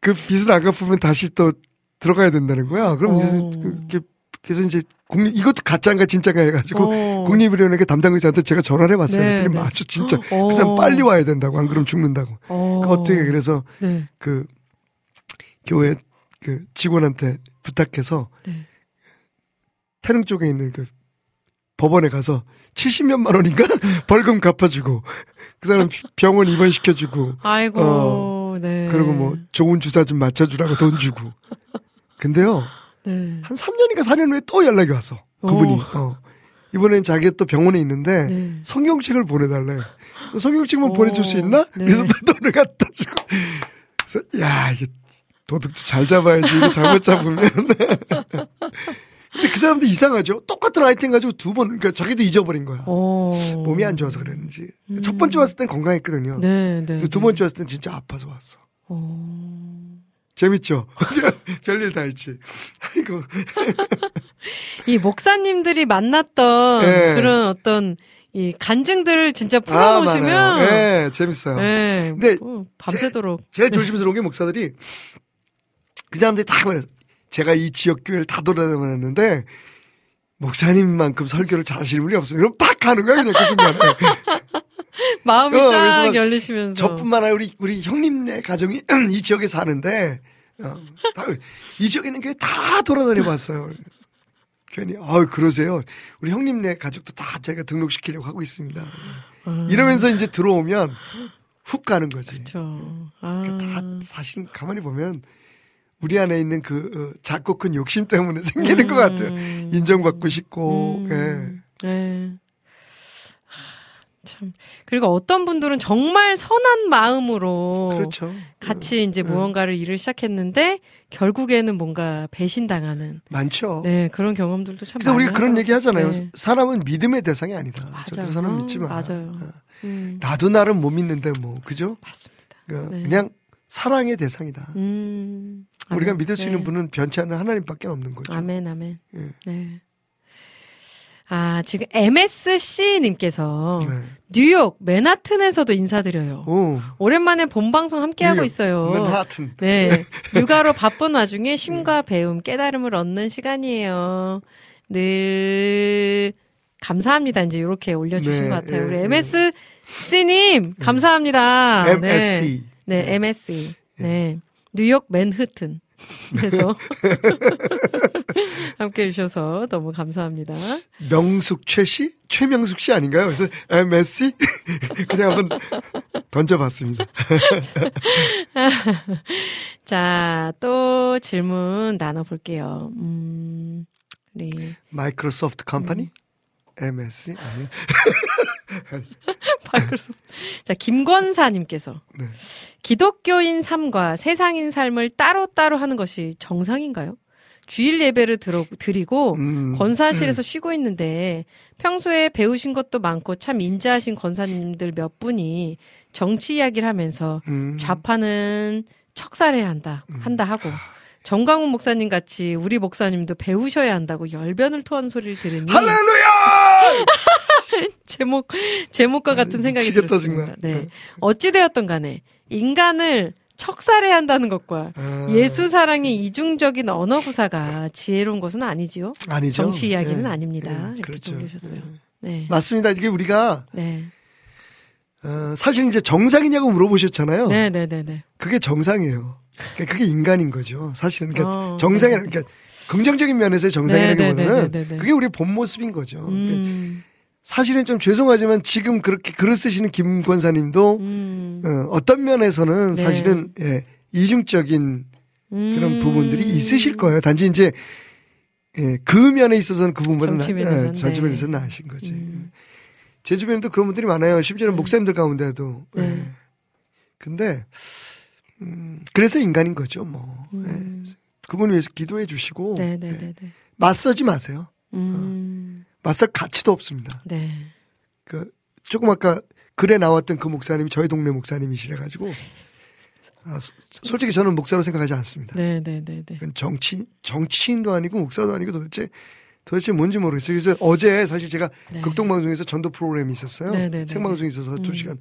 그 빚을 안 갚으면 다시 또 들어가야 된다는 거야. 그럼 이제 어. 그- 그- 그래서 이제 국립 이것도 가짜인가 진짜가 해가지고 어. 국립의료원에게 담당 의사한테 제가 전화를 해봤어요. 네, 네. 맞아 진짜 어. 그 사람 빨리 와야 된다고 안 그러면 죽는다고. 어. 그 어떻게 그래서 네. 그 교회 그 직원한테 부탁해서 네. 태릉 쪽에 있는 그 법원에 가서 70몇만 원인가 벌금 갚아주고 그 사람 병원 입원시켜주고 아이고, 어. 네. 그리고 뭐 좋은 주사 좀 맞춰주라고 돈 주고 근데요 네. 한 3년인가 4년 후에 또 연락이 왔어 그분이 어. 이번엔 자기가 또 병원에 있는데 네. 성경책을 보내달래 성경책만 오, 보내줄 수 있나? 네. 그래서 또 돈을 갖다 주고 그래서 야 이게 도둑도 잘 잡아야지 이거 잘못 잡으면 근데 그 사람도 이상하죠 똑같은 아이템 가지고 두 번 그러니까 자기도 잊어버린 거야 어. 몸이 안 좋아서 그랬는지 음. 첫 번째 왔을 땐 건강했거든요 네, 네. 두 네. 번째 왔을 땐 진짜 아파서 왔어 어. 재밌죠 별일 다 있지 아이고 이 목사님들이 만났던 네. 그런 어떤 이 간증들을 진짜 아 풀어놓으시면 많아요 예 재밌어요 네, 근데 뭐 밤새도록 제일 조심스러운 게 목사들이 그 사람들이 다 그래요. 제가 이 지역 교회를 다 돌아다녔는데 목사님만큼 설교를 잘하시는 분이 없어요. 그럼 팍 가는 거야 그냥 그 순간에. 마음이 어, 쫙 열리시면서 저뿐만 아니라 우리 우리 형님네 가정이 이 지역에 사는데 어, 다, 이 지역에 있는 교회 다 돌아다녀 봤어요. 괜히 아 그러세요. 우리 형님네 가족도 다 제가 등록시키려고 하고 있습니다. 아, 이러면서 이제 들어오면 훅 가는 거지. 그렇죠. 아, 그다 사실 가만히 보면 우리 안에 있는 그 어, 작고 큰 욕심 때문에 생기는 것 같아요. 음. 인정받고 싶고, 음. 예. 네. 참. 그리고 어떤 분들은 정말 선한 마음으로 그렇죠. 같이 이제 네. 무언가를 일을 시작했는데 결국에는 뭔가 배신당하는 많죠. 네 그런 경험들도 참 그래서 우리가 그런. 얘기 하잖아요. 네. 사람은 믿음의 대상이 아니다. 맞아요. 저도 사람 믿지 마. 맞아요. 음, 나도 나를 못 믿는데 뭐 그죠? 맞습니다. 그 네. 그냥 사랑의 대상이다. 음, 우리가. 믿을 수 네. 있는 분은 변치 않는 하나님밖에 없는 거죠. 아멘, 아멘. 예. 네. 아, 지금 MSC님께서 네. 뉴욕 맨하튼에서도 인사드려요. 오, 오랜만에 본방송 함께하고 있어요. 맨하튼. 네. 육아로 바쁜 와중에 쉼과 배움, 깨달음을 얻는 시간이에요. 늘 감사합니다. 이제 이렇게 올려주신 네, 것 같아요. 예, 우리 예. MSC님, 감사합니다. MSC. 네, 네 MSC. 네. 뉴욕 맨하튼. 에서 함께 해주셔서 너무 감사합니다. 명숙 최 씨? 최명숙 씨 아닌가요? 그래서 MSC? 그냥 한번 던져봤습니다. 자, 또 질문 나눠볼게요. 음, 우리 마이크로소프트 컴퍼니? 음. MSC? 아니요. 마이크로소프트. 자, 김권사님께서 네. 기독교인 삶과 세상인 삶을 따로따로 하는 것이 정상인가요? 주일 예배를 들어, 드리고 음, 권사실에서 쉬고 있는데 평소에 배우신 것도 많고 참 인자하신 권사님들 몇 분이 정치 이야기를 하면서 음. 좌파는 척살해야 한다 한다 하고 정광훈 목사님 같이 우리 목사님도 배우셔야 한다고 열변을 토하는 소리를 들으니 할렐루야! 제목 제목과 같은 생각이 미치겠다, 들었습니다. 정말. 네. 어찌 되었던 간에 인간을 척살해야 한다는 것과 아, 예수 사랑의 이중적인 언어 구사가 지혜로운 것은 아니지요. 아니죠. 정치 이야기는 예, 아닙니다. 예, 이렇게 그렇죠. 올려주셨어요. 예. 네. 맞습니다. 이게 우리가 네. 어, 사실 이제 정상이냐고 물어보셨잖아요. 네, 네, 네, 네. 그게 정상이에요. 그러니까 그게 인간인 거죠. 사실은 그러니까 어, 정상이 네. 그러니까 긍정적인 면에서의 네, 정상이라기보다는 네, 네, 네, 네. 그게 우리의 본 모습인 거죠. 그러니까 음, 사실은 좀 죄송하지만 지금 그렇게 글을 쓰시는 김 권사님도 음, 어, 어떤 면에서는 네. 사실은 예, 이중적인 그런 음. 부분들이 있으실 거예요. 단지 이제 예, 그 면에 있어서는 그 부분은 정치 나- 면에서는, 예, 정치 네. 면에서는 아신 거지. 음. 제 주변에도 그런 분들이 많아요. 심지어는 목사님들 가운데도. 네. 예. 근데 음, 그래서 인간인 거죠. 뭐 음. 예. 그분 위해서 기도해 주시고 네, 네, 예. 네, 네. 맞서지 마세요. 음, 맞설 가치도 없습니다. 네. 그 조금 아까 글에 나왔던 그 목사님이 저희 동네 목사님이시래 가지고 아, 소- 솔직히 저는 목사로 생각하지 않습니다. 네, 네, 네, 네. 정치 정치인도 아니고 목사도 아니고 도대체 도대체 뭔지 모르겠어요. 그래서 어제 사실 제가 네. 극동방송에서 전도 프로그램이 있었어요. 네, 네, 네, 생방송이 있어서 두 음. 시간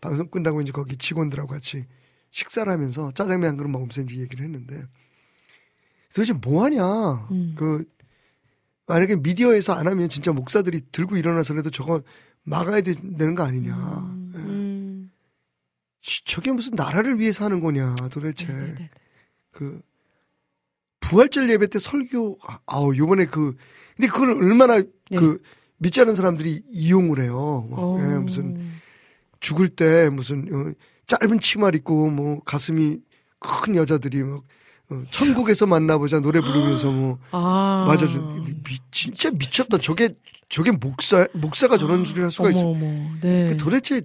방송 끝나고 이제 거기 직원들하고 같이 식사를 하면서 짜장면 한 그릇 먹으면서 이제 얘기를 했는데 도대체 뭐 하냐. 음. 그 만약에 미디어에서 안 하면 진짜 목사들이 들고 일어나서라도 저거 막아야 되- 되는 거 아니냐. 예. 음, 시- 저게 무슨 나라를 위해서 하는 거냐 도대체. 네, 네, 네. 그 부활절 예배 때 설교 아, 아우 요번에 그 근데 그걸 얼마나 네. 그 믿지 않은 사람들이 이용을 해요. 막, 어. 예, 무슨 죽을 때 무슨 어, 짧은 치마를 입고 뭐 가슴이 큰 여자들이 막 어, 천국에서 만나보자 노래 부르면서 뭐 아. 맞아 저 미, 진짜 미쳤다. 저게 저게 목사 목사가 저런 소리를 할 수가 어머, 있어. 어머. 네. 그 도대체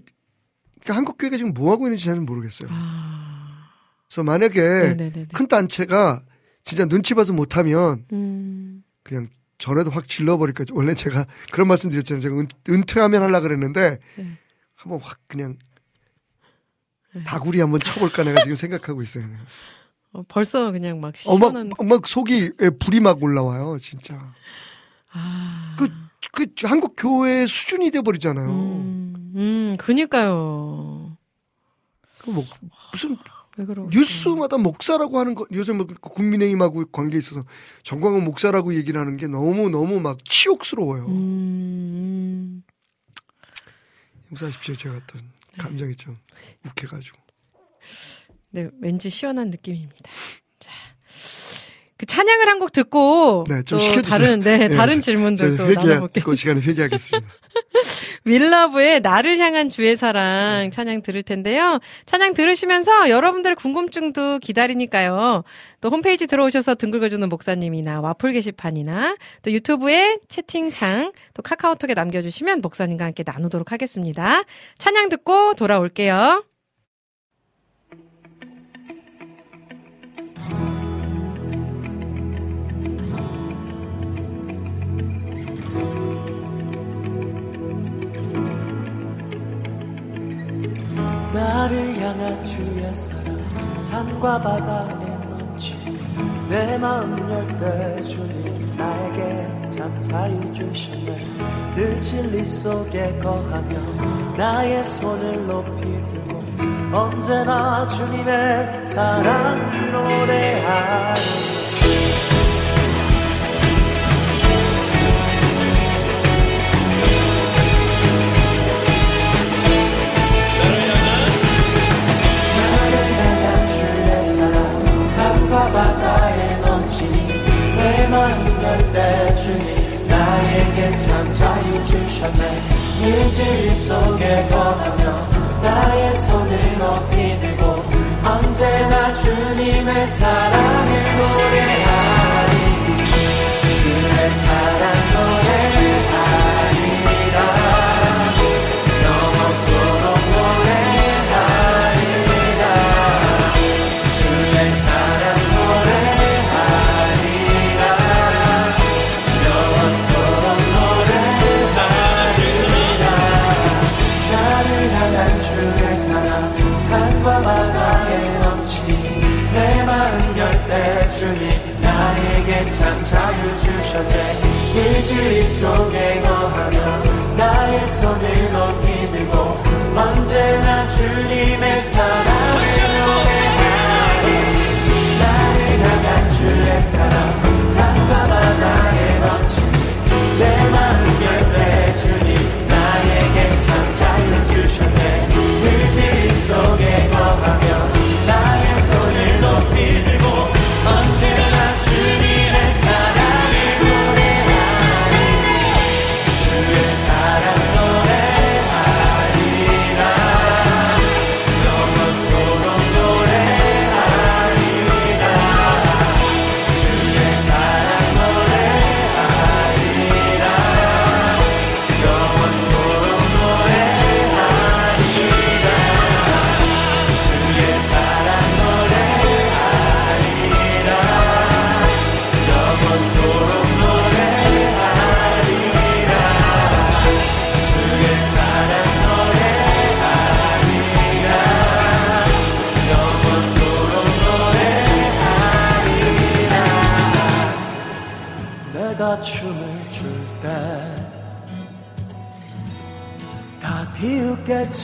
그 한국 교회가 지금 뭐 하고 있는지 잘 모르겠어요. 아. 그래서 만약에 네, 네, 네. 네. 큰 단체가 진짜 눈치 봐서 못하면 음. 그냥 전에도 확 질러버릴까. 원래 제가 그런 말씀 드렸잖아요. 제가 은, 은퇴하면 하려 그랬는데 네. 한번 확 그냥 네. 다구리 한번 쳐볼까 내가 지금 생각하고 있어요. 어, 벌써 그냥 막 어, 막, 시원한 막 속이 예, 불이 막 올라와요. 진짜. 아. 그, 그 한국 교회 수준이 돼 버리잖아요. 음, 음, 그니까요. 그 뭐, 무슨. 뉴스마다 목사라고 하는 거 요새 뭐 국민의힘하고 관계 있어서 정광훈 목사라고 얘기를 하는 게 너무 너무 막 치욕스러워요. 음, 용서하십시오. 제가 어떤 감정이 좀 욱해가지고. 네, 왠지 시원한 느낌입니다. 자. 그 찬양을 한 곡 듣고 네, 좀 또. 다른 네, 네, 다른 저- 질문들 또 회개할 나눠볼게요. 그 시간에 회개하겠습니다. 윌러브의 나를 향한 주의 사랑 찬양 들을 텐데요. 찬양 들으시면서 여러분들의 궁금증도 기다리니까요. 또 홈페이지 들어오셔서 등 긁어주는 목사님이나 와플 게시판이나 또 유튜브에 채팅창 또 카카오톡에 남겨주시면 목사님과 함께 나누도록 하겠습니다. 찬양 듣고 돌아올게요. 나를 향한 주의 사랑. 산과 바다에 넘치. 내 마음 열 때 주님 나에게 참 자유 주시네 늘 진리 속에 거하며 나의 손을 높이 들고 언제나 주님의 사랑 노래하리 내 마음 열때 주님 나에게 참 자유 주셨네. 일질 속에 거하며 나의 손을 높이 들고 언제나 주님의 사랑을 노래하리. 주의 사랑 노래 참 자유 주셨네. 일주일 속에 거하며 나의 손을 높이 들고 언제나 주님의 노래하리 나를 향한 주의 사랑 산과 바다에 넘치니 내 마음 열때 주님 나에게 참 자유 주셨네. 의지 속에 거하며 나의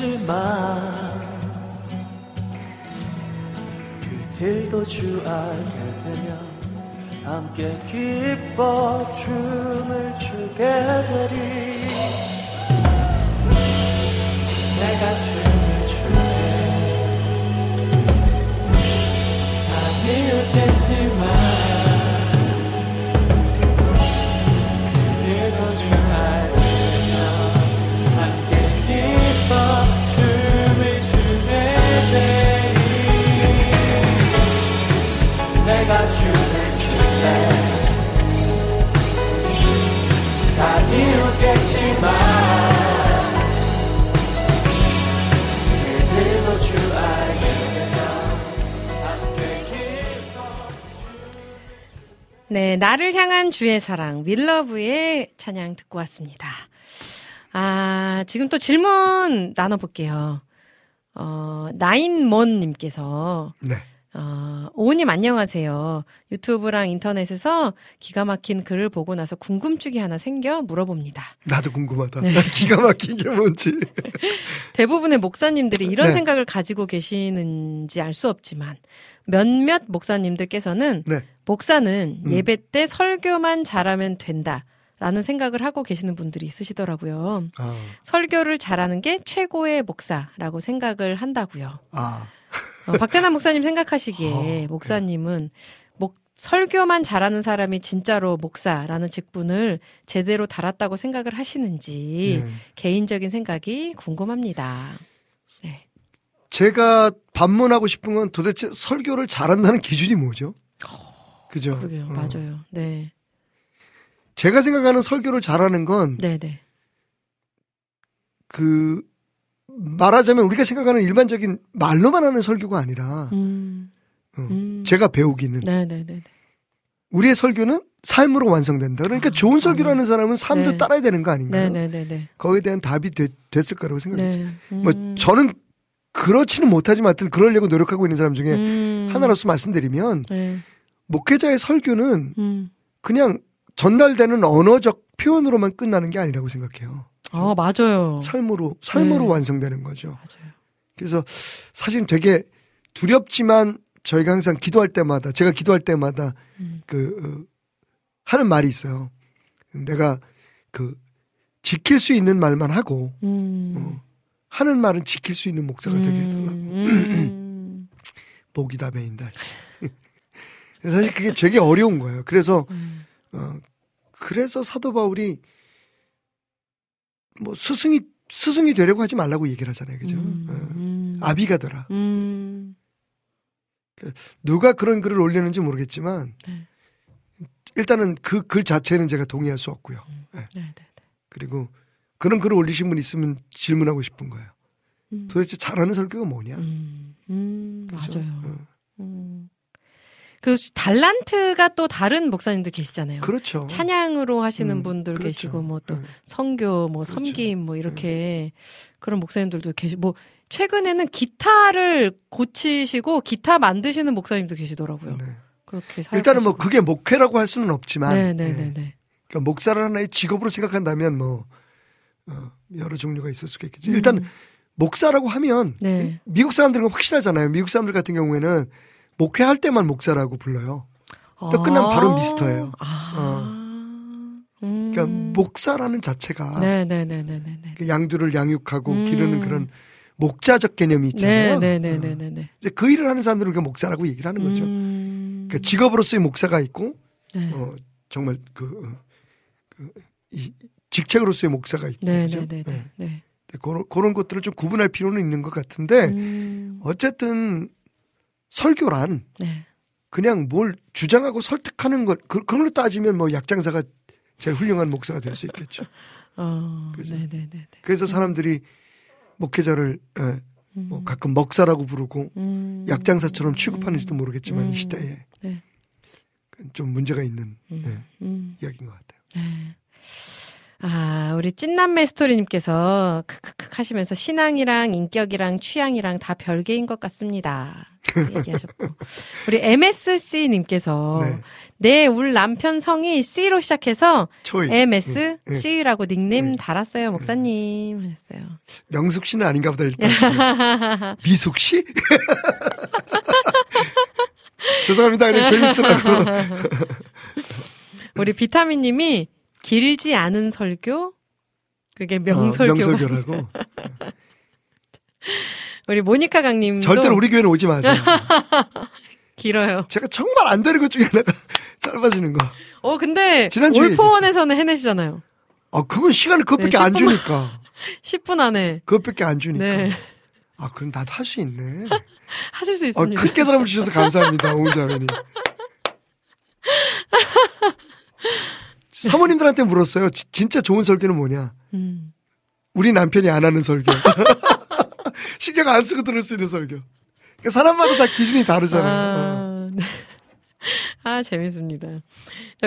비웃겠지만 그들도 주 알게 되면 함께 기뻐 춤을 추게 되리. 내가 춤을 출때 다 비웃겠 네, 나를 향한 주의 사랑, 윌러브의 찬양 듣고 왔습니다. 아, 지금 또 질문 나눠볼게요. 어, 나인몬님께서, 네. 어, 오우님 안녕하세요. 유튜브랑 인터넷에서 기가 막힌 글을 보고 나서 궁금증이 하나 생겨 물어봅니다. 나도 궁금하다. 네. 기가 막힌 게 뭔지. 대부분의 목사님들이 이런 네. 생각을 가지고 계시는지 알 수 없지만 몇몇 목사님들께서는 네. 목사는 음. 예배 때 설교만 잘하면 된다. 라는 생각을 하고 계시는 분들이 있으시더라고요. 아, 설교를 잘하는 게 최고의 목사라고 생각을 한다고요. 아, 어, 박태남 목사님 생각하시기에 어, 목사님은 목 설교만 잘하는 사람이 진짜로 목사라는 직분을 제대로 달았다고 생각을 하시는지 네. 개인적인 생각이 궁금합니다. 네. 제가 반문하고 싶은 건 도대체 설교를 잘한다는 기준이 뭐죠? 그죠? 그러게요. 어. 맞아요. 네. 제가 생각하는 설교를 잘하는 건 네, 네. 그 말하자면 우리가 생각하는 일반적인 말로만 하는 설교가 아니라 음. 어, 음. 제가 배우기는 네, 네, 네. 네. 우리의 설교는 삶으로 완성된다. 그러니까 아, 좋은 설교를 아, 사람은 삶도 네. 따라야 되는 거 아닌가요? 네, 네, 네, 네. 거기에 대한 답이 되- 됐을 거라고 생각해요. 네. 뭐 음. 저는 그렇지는 못하지만 하여튼 그러려고 노력하고 있는 사람 중에 음. 하나로서 말씀드리면 네. 목회자의 설교는 음. 그냥 전달되는 언어적 표현으로만 끝나는 게 아니라고 생각해요. 아, 맞아요. 삶으로 삶으로 네. 완성되는 거죠. 맞아요. 그래서 사실 되게 두렵지만 저희가 항상 기도할 때마다 제가 기도할 때마다 음. 그 어, 하는 말이 있어요. 내가 그 지킬 수 있는 말만 하고 음. 어, 하는 말은 지킬 수 있는 목사가 되게 해달라고 음. 목이 다 메인다. 사실 그게 되게 어려운 거예요. 그래서 음. 어, 그래서 사도 바울이 뭐 스승이 스승이 되려고 하지 말라고 얘기를 하잖아요. 그죠? 음. 어, 음. 아비가 되라. 음. 누가 그런 글을 올렸는지 모르겠지만 네. 일단은 그 글 자체는 제가 동의할 수 없고요. 예. 네, 네, 네. 그리고 그런 글을 올리신 분 있으면 질문하고 싶은 거예요. 음. 도대체 잘하는 설교가 뭐냐? 음. 음. 맞아요. 어. 음. 그 달란트가 또 다른 목사님들 계시잖아요. 그렇죠. 찬양으로 하시는 음, 분들 그렇죠. 계시고 뭐또 예. 선교 뭐 그렇죠. 섬김 뭐 이렇게 그런 목사님들도 계시 뭐 최근에는 기타를 고치시고 기타 만드시는 목사님도 계시더라고요. 네. 그렇게 일단은 뭐. 그게 목회라고 할 수는 없지만 네, 네, 예. 네, 네. 그러니까 목사를 하나의 직업으로 생각한다면 뭐 어, 여러 종류가 있을 수가 있겠죠. 일단 음. 목사라고 하면 네. 미국 사람들은 확실하잖아요. 미국 사람들 같은 경우에는 목회할 때만 목사라고 불러요. 또 끝나면 바로 미스터예요. 아. 음. 그러니까 목사라는 자체가 네, 네, 네, 네, 네, 네. 그 양들을 양육하고 음. 기르는 그런 목자적 개념이 네, 있잖아요. 네, 네, 어. 네, 네, 네. 이제 그 일을 하는 사람들은 그 목사라고 얘기를 하는 거죠. 음. 그러니까 직업으로서의 목사가 있고 네. 어, 정말 그, 어, 그 이, 직책으로서의 목사가 있고 네? 네, 네, 네, 네. 네, 그런, 그런 것들을 좀 구분할 필요는 있는 것 같은데 음. 어쨌든 설교란 네. 그냥 뭘 주장하고 설득하는 것 그, 그걸로 따지면 뭐 약장사가 제일 훌륭한 목사가 될 수 있겠죠. 어, 그죠? 네, 네, 네, 네. 그래서 사람들이 목회자를 예, 음. 뭐 가끔 먹사라고 부르고 음. 약장사처럼 취급하는지도 모르겠지만 음. 이 시대에 네. 좀 문제가 있는 음. 예, 음. 이야기인 것 같아요. 네. 아, 우리 찐남매 스토리님께서 크크크 하시면서 신앙이랑 인격이랑 취향이랑 다 별개인 것 같습니다. 얘기하셨고. 우리 MSC님께서 네. 네, 우리 남편 성이 C로 시작해서 초이 MS 예, 예. 닉네임 예. 달았어요, 목사님. 하셨어요. 명숙 씨는 아닌가 보다 일단 미숙 씨? 죄송합니다. 그냥 재밌으라고. 우리 비타민님이 길지 않은 설교? 그게 명설교. 어, 명설교라고. 우리 모니카 강님도 절대로 우리 교회는 오지 마세요. 길어요. 제가 정말 안 되는 것 중에 하나가 짧아지는 거. 어, 근데 지난주에 올포원에서는 해내시잖아요. 아, 그건 시간을 그것밖에 네, 안 10분만. 주니까. 10분 안에. 그것밖에 안 주니까. 네. 아, 그럼 나도 할 수 있네. 하실 수 아, 있습니다. 큰 깨달음을 주셔서 감사합니다, 오자매님. 사모님들한테 물었어요. 지- 진짜 좋은 설교는 뭐냐? 음. 우리 남편이 안 하는 설교. 신경 안 쓰고 들을 수 있는 설교. 그러니까 사람마다 다 기준이 다르잖아요. 어. 아, 네. 아, 재밌습니다.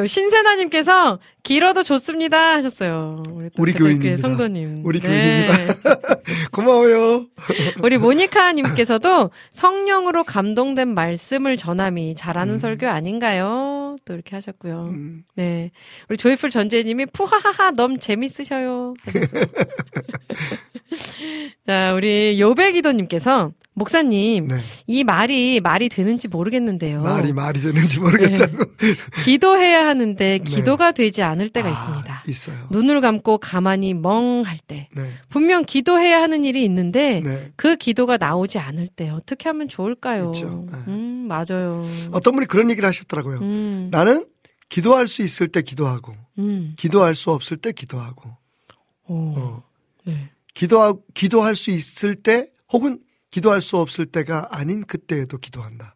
신세나님께서 길어도 좋습니다 하셨어요. 우리, 또 우리 교인입니다. 성도님. 우리 네. 교인입니다. 고마워요. 우리 모니카님께서도 성령으로 감동된 말씀을 전함이 잘하는 음. 설교 아닌가요? 또 이렇게 하셨고요. 음, 네. 우리 조이풀 전재님이 푸하하하 너무 재밌으셔요. 자, 우리 요배기도님께서 목사님 네. 이 말이 말이 되는지 모르겠는데요. 말이 말이 되는지 모르겠다고. 기도해야 하는데 네. 기도가 되지 않을 때가 아, 있습니다. 있어요. 눈을 감고 가만히 멍할 때 네. 분명 기도해야 하는 일이 있는데 네. 그 기도가 나오지 않을 때 어떻게 하면 좋을까요? 있죠. 네. 음, 맞아요. 어떤 분이 그런 얘기를 하셨더라고요. 음, 나는 기도할 수 있을 때 기도하고 음, 기도할 수 없을 때 기도하고 어, 어. 네. 기도하 기도할 수 있을 때 혹은 기도할 수 없을 때가 아닌 그때에도 기도한다.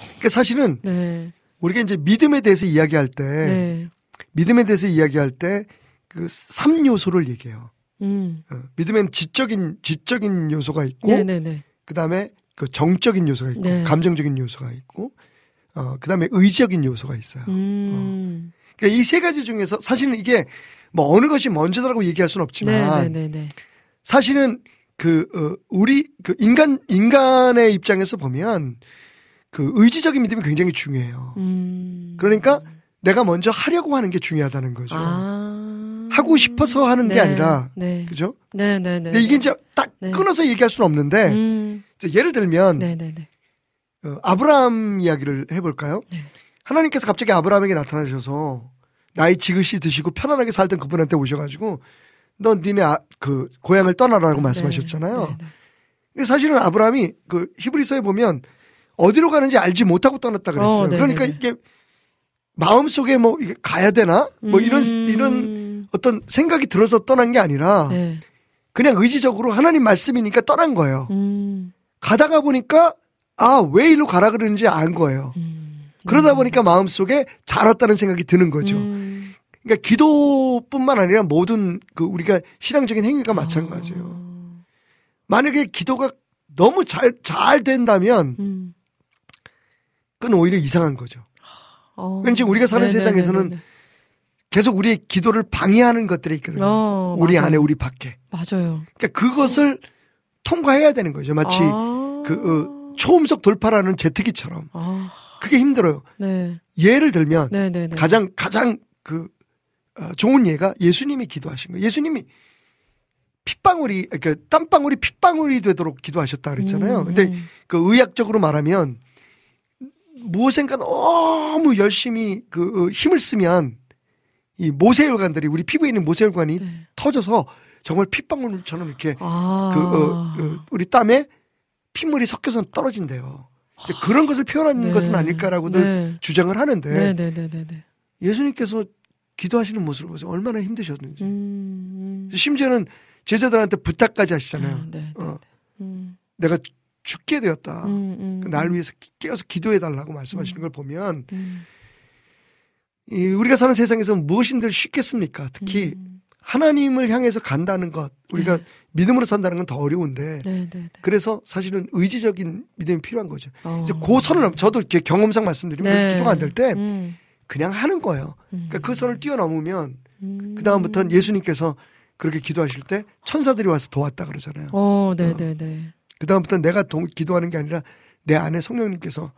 그러니까 사실은 네. 우리가 이제 믿음에 대해서 이야기할 때 네. 믿음에 대해서 이야기할 때 그 3요소를 얘기해요. 음. 어, 믿음엔 지적인 지적인 요소가 있고 네네네. 그다음에 그 정적인 요소가 있고 네. 감정적인 요소가 있고 어 그다음에 의적인 요소가 있어요. 음. 그러니까 이 세 가지 중에서 사실은 이게 뭐 어느 것이 먼저라고 얘기할 수는 없지만 네네네네. 사실은 그 어, 우리 그 인간 인간의 입장에서 보면 그 의지적인 믿음이 굉장히 중요해요. 음. 그러니까 내가 먼저 하려고 하는 게 중요하다는 거죠. 아. 하고 싶어서 하는 게 네. 아니라 네. 그죠? 네 네 네. 근데 이게 이제 딱 네. 끊어서 얘기할 수는 없는데 음. 이제 예를 들면 네네네. 어, 아브라함 이야기를 해볼까요? 네. 하나님께서 갑자기 아브라함에게 나타나셔서 나이 지그시 드시고 편안하게 살던 그분한테 오셔가지고 너 니네 아, 그 고향을 떠나라고 말씀하셨잖아요. 네, 네, 네. 근데 사실은 아브라함이 그 히브리서에 보면 어디로 가는지 알지 못하고 떠났다 그랬어요. 어. 그러니까 이게 마음 속에 뭐 가야 되나 뭐 이런 음. 이런 어떤 생각이 들어서 떠난 게 아니라 네. 그냥 의지적으로 하나님 말씀이니까 떠난 거예요. 음. 가다가 보니까 아 왜 일로 가라 그러는지 안 거예요. 음. 그러다 보니까 마음속에 잘 왔다는 생각이 드는 거죠. 음. 그러니까 기도뿐만 아니라 모든 그 우리가 신앙적인 행위가 마찬가지예요. 어. 만약에 기도가 너무 잘, 잘 된다면 음. 그건 오히려 이상한 거죠. 어. 왠지 우리가 사는 네네네네네. 세상에서는 계속 우리의 기도를 방해하는 것들이 있거든요. 어, 우리 맞아요. 안에, 우리 밖에. 맞아요. 그러니까 그것을 통과해야 되는 거죠. 마치 아. 그 어, 초음속 돌파라는 제트기처럼. 아. 그게 힘들어요. 네. 예를 들면 네네네. 가장 가장 그 어, 좋은 예가 예수님이 기도하신 거예요. 예수님이 핏방울이 그러니까 땀방울이 핏방울이 되도록 기도하셨다 그랬잖아요. 음, 근데 음. 그 의학적으로 말하면 무엇인가 너무 열심히 그 어, 힘을 쓰면 이 모세혈관들이 우리 피부에 있는 모세혈관이 네. 터져서 정말 핏방울처럼 이렇게 아. 그 어, 어, 우리 땀에 핏물이 섞여서 떨어진대요. 근데 그런 것을 표현하는 네. 것은 아닐까라고들 네. 주장을 하는데 네네네네네. 예수님께서 기도하시는 모습을 보세요. 얼마나 힘드셨는지. 음. 심지어는 제자들한테 부탁까지 아, 하시잖아요. 네. 어, 음. 내가 죽게 되었다. 음, 음, 그날 위해서 깨어서 기도해 달라고 말씀하시는 걸 보면 음. 이 우리가 사는 세상에서 무엇인들 쉽겠습니까? 특히 음. 하나님을 향해서 간다는 것, 우리가 믿음으로 산다는 건 더 어려운데 네 네. 그래서 사실은 의지적인 믿음이 필요한 거죠. 어. 이제 그 선을 넘, 저도 이렇게 경험상 말씀드리면 네. 기도가 안 될때 음. 그냥 하는 거예요. 그러니까 그 선을 뛰어넘으면 음. 그 다음부터는 예수님께서 그렇게 기도하실 때 천사들이 와서 도왔다 그러잖아요. 어, 네 네 네. 그 다음부터 내가 동- 기도하는 게 아니라 내 안에 성령님께서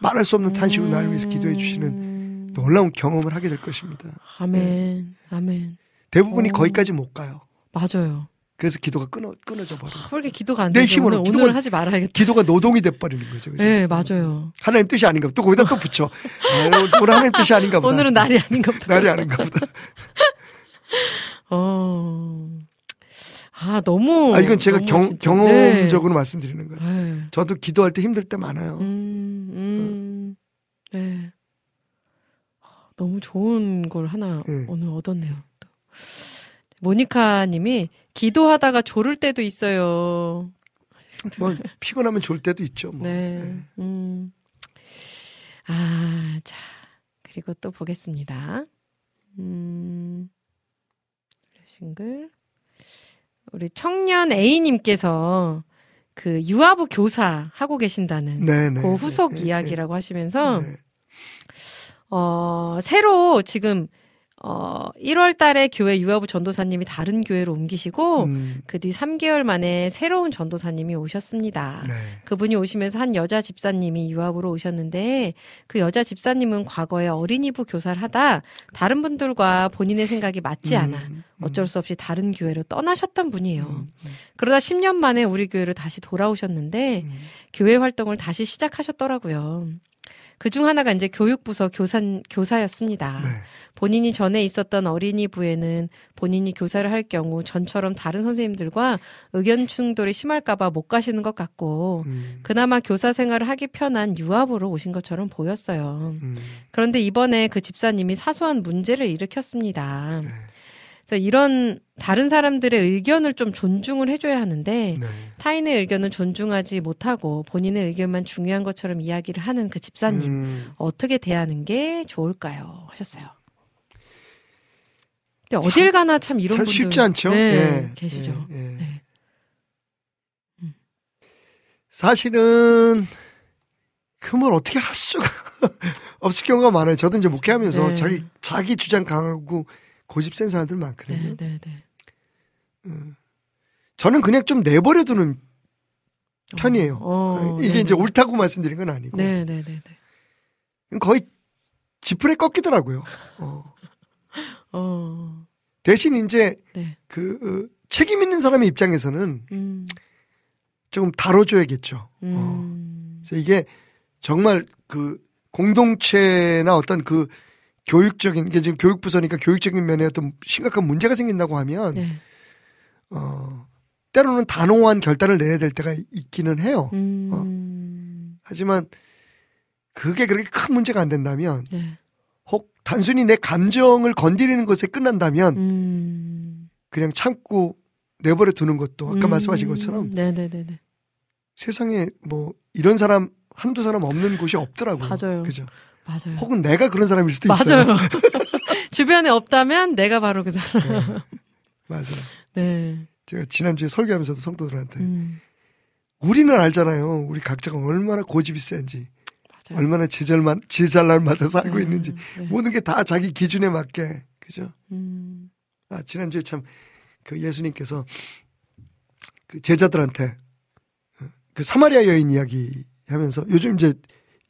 말할 수 없는 탄식으로 나를 위해서 기도해 주시는 음. 놀라운 경험을 하게 될 것입니다. 아멘. 아멘. 대부분이 어. 거기까지 못 가요. 맞아요. 그래서 기도가 끊어 끊어져 버려. 요왜 이렇게 기도가 안내 되죠? 힘으로, 오늘, 기도가- 오늘은 하지 말아야겠다. 기도가 노동이 돼 버리는 거죠. 네, 맞아요. 하나님 뜻이 아닌가 보다. 또 거기다 또 붙여. 아, 오늘 하나님 뜻이 아닌가 보다. 오늘은 날이 아닌가 보다. 날이 아닌가 보다. 어. 아, 너무. 아 이건 제가 너무 경, 경험적으로 말씀드리는 거예요. 네. 네. 저도 기도할 때 힘들 때 많아요. 음, 음, 네. 너무 좋은 걸 하나 네. 오늘 얻었네요. 또. 모니카 님이 기도하다가 졸을 때도 있어요. 뭐 피곤하면 좋을 때도 있죠. 뭐. 네. 네. 음. 아, 자. 그리고 또 보겠습니다. 음. 싱글. 우리 청년 A님께서 그 유아부 교사 하고 계신다는 네, 네. 그 후속 네, 이야기라고 네, 하시면서 네. 어, 새로 지금 어, 1월 달에 교회 유아부 전도사님이 다른 교회로 옮기시고 음, 그뒤 3개월 만에 새로운 전도사님이 오셨습니다. 네. 그분이 오시면서 한 여자 집사님이 유학으로 오셨는데 그 여자 집사님은 과거에 어린이부 교사를 하다 다른 분들과 본인의 생각이 맞지 않아 음, 어쩔 수 없이 다른 교회로 떠나셨던 분이에요. 음, 음, 그러다 10년 만에 우리 교회로 다시 돌아오셨는데 음. 교회 활동을 다시 시작하셨더라고요. 그중 하나가 이제 교육부서 교사, 교사였습니다. 네. 본인이 전에 있었던 어린이부에는 본인이 교사를 할 경우 전처럼 다른 선생님들과 의견 충돌이 심할까봐 못 가시는 것 같고, 음, 그나마 교사 생활을 하기 편한 유아부로 오신 것처럼 보였어요. 음, 그런데 이번에 그 집사님이 사소한 문제를 일으켰습니다. 네. 그래서 이런 다른 사람들의 의견을 좀 존중을 해줘야 하는데 네. 타인의 의견을 존중하지 못하고 본인의 의견만 중요한 것처럼 이야기를 하는 그 집사님 음, 어떻게 대하는 게 좋을까요? 하셨어요. 근데 어딜 가나 참 이런 참 분들 쉽지 않죠. 네, 예, 계시죠. 예, 예. 네. 사실은 그 뭘 어떻게 할 수가 없을 경우가 많아요. 저도 이제 목회하면서 네. 자기 자기 주장 강하고 고집 센 사람들 많거든요. 네, 네, 네. 저는 그냥 좀 내버려 두는 편이에요. 어, 이게 네, 이제 네. 옳다고 말씀드린 건 아니고 네, 네, 네, 네. 거의 지푸레 꺾이더라고요. 어. 어, 대신 이제 네. 그 어, 책임 있는 사람의 입장에서는 음, 조금 다뤄줘야겠죠. 어. 음, 그래서 이게 정말 그 공동체나 어떤 그 교육적인 게 지금 교육부서니까 교육적인 면에 어떤 심각한 문제가 생긴다고 하면 네. 어 때로는 단호한 결단을 내야 될 때가 있기는 해요. 음, 하지만 그게 그렇게 큰 문제가 안 된다면 네. 혹 단순히 내 감정을 건드리는 것에 끝난다면 음, 그냥 참고 내버려 두는 것도 아까 음, 말씀하신 것처럼 네, 네, 네, 네. 세상에 뭐 이런 사람 한두 사람 없는 곳이 없더라고요. 맞아요. 그죠? 맞아요. 혹은 내가 그런 사람일 수도 있어요. 맞아요. 주변에 없다면 내가 바로 그 사람. 네. 맞아요. 네. 제가 지난주에 설교하면서도 성도들한테 음, 우리는 알잖아요. 우리 각자가 얼마나 고집이 센지, 맞아요. 얼마나 지잘만 지잘난 맛에 살고 네, 있는지 네. 모든 게 다 자기 기준에 맞게 그죠? 음, 아 지난주에 참 그 예수님께서 그 제자들한테 그 사마리아 여인 이야기 하면서 요즘 이제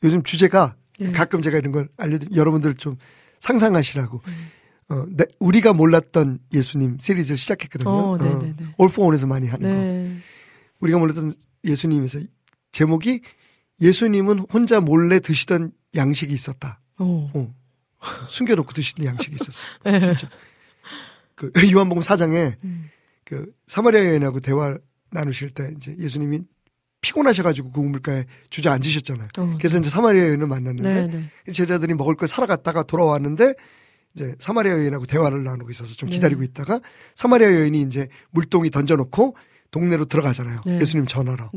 요즘 주제가 네. 가끔 제가 이런 걸 알려드리 여러분들 좀 상상하시라고 음. 어, 네, 우리가 몰랐던 예수님 시리즈를 시작했거든요. 어, 네, 네, 네. 올포원에서 많이 하는 거. 네. 우리가 몰랐던 예수님에서 제목이 예수님은 혼자 몰래 드시던 양식이 있었다. 어. 어. 숨겨놓고 드시던 양식이 있었어. 네. 진짜. 그 요한복음 4장에 음. 그 사마리아 여인하고 대화 나누실 때 이제 예수님이 피곤하셔가지고 그 우물가에 주저앉으셨잖아요. 어. 그래서 이제 사마리아 여인을 만났는데 네, 네. 제자들이 먹을 걸 사러 갔다가 돌아왔는데 이제 사마리아 여인하고 대화를 나누고 있어서 좀 네. 기다리고 있다가 사마리아 여인이 이제 물동이 던져놓고 동네로 들어가잖아요. 네. 예수님 전화로.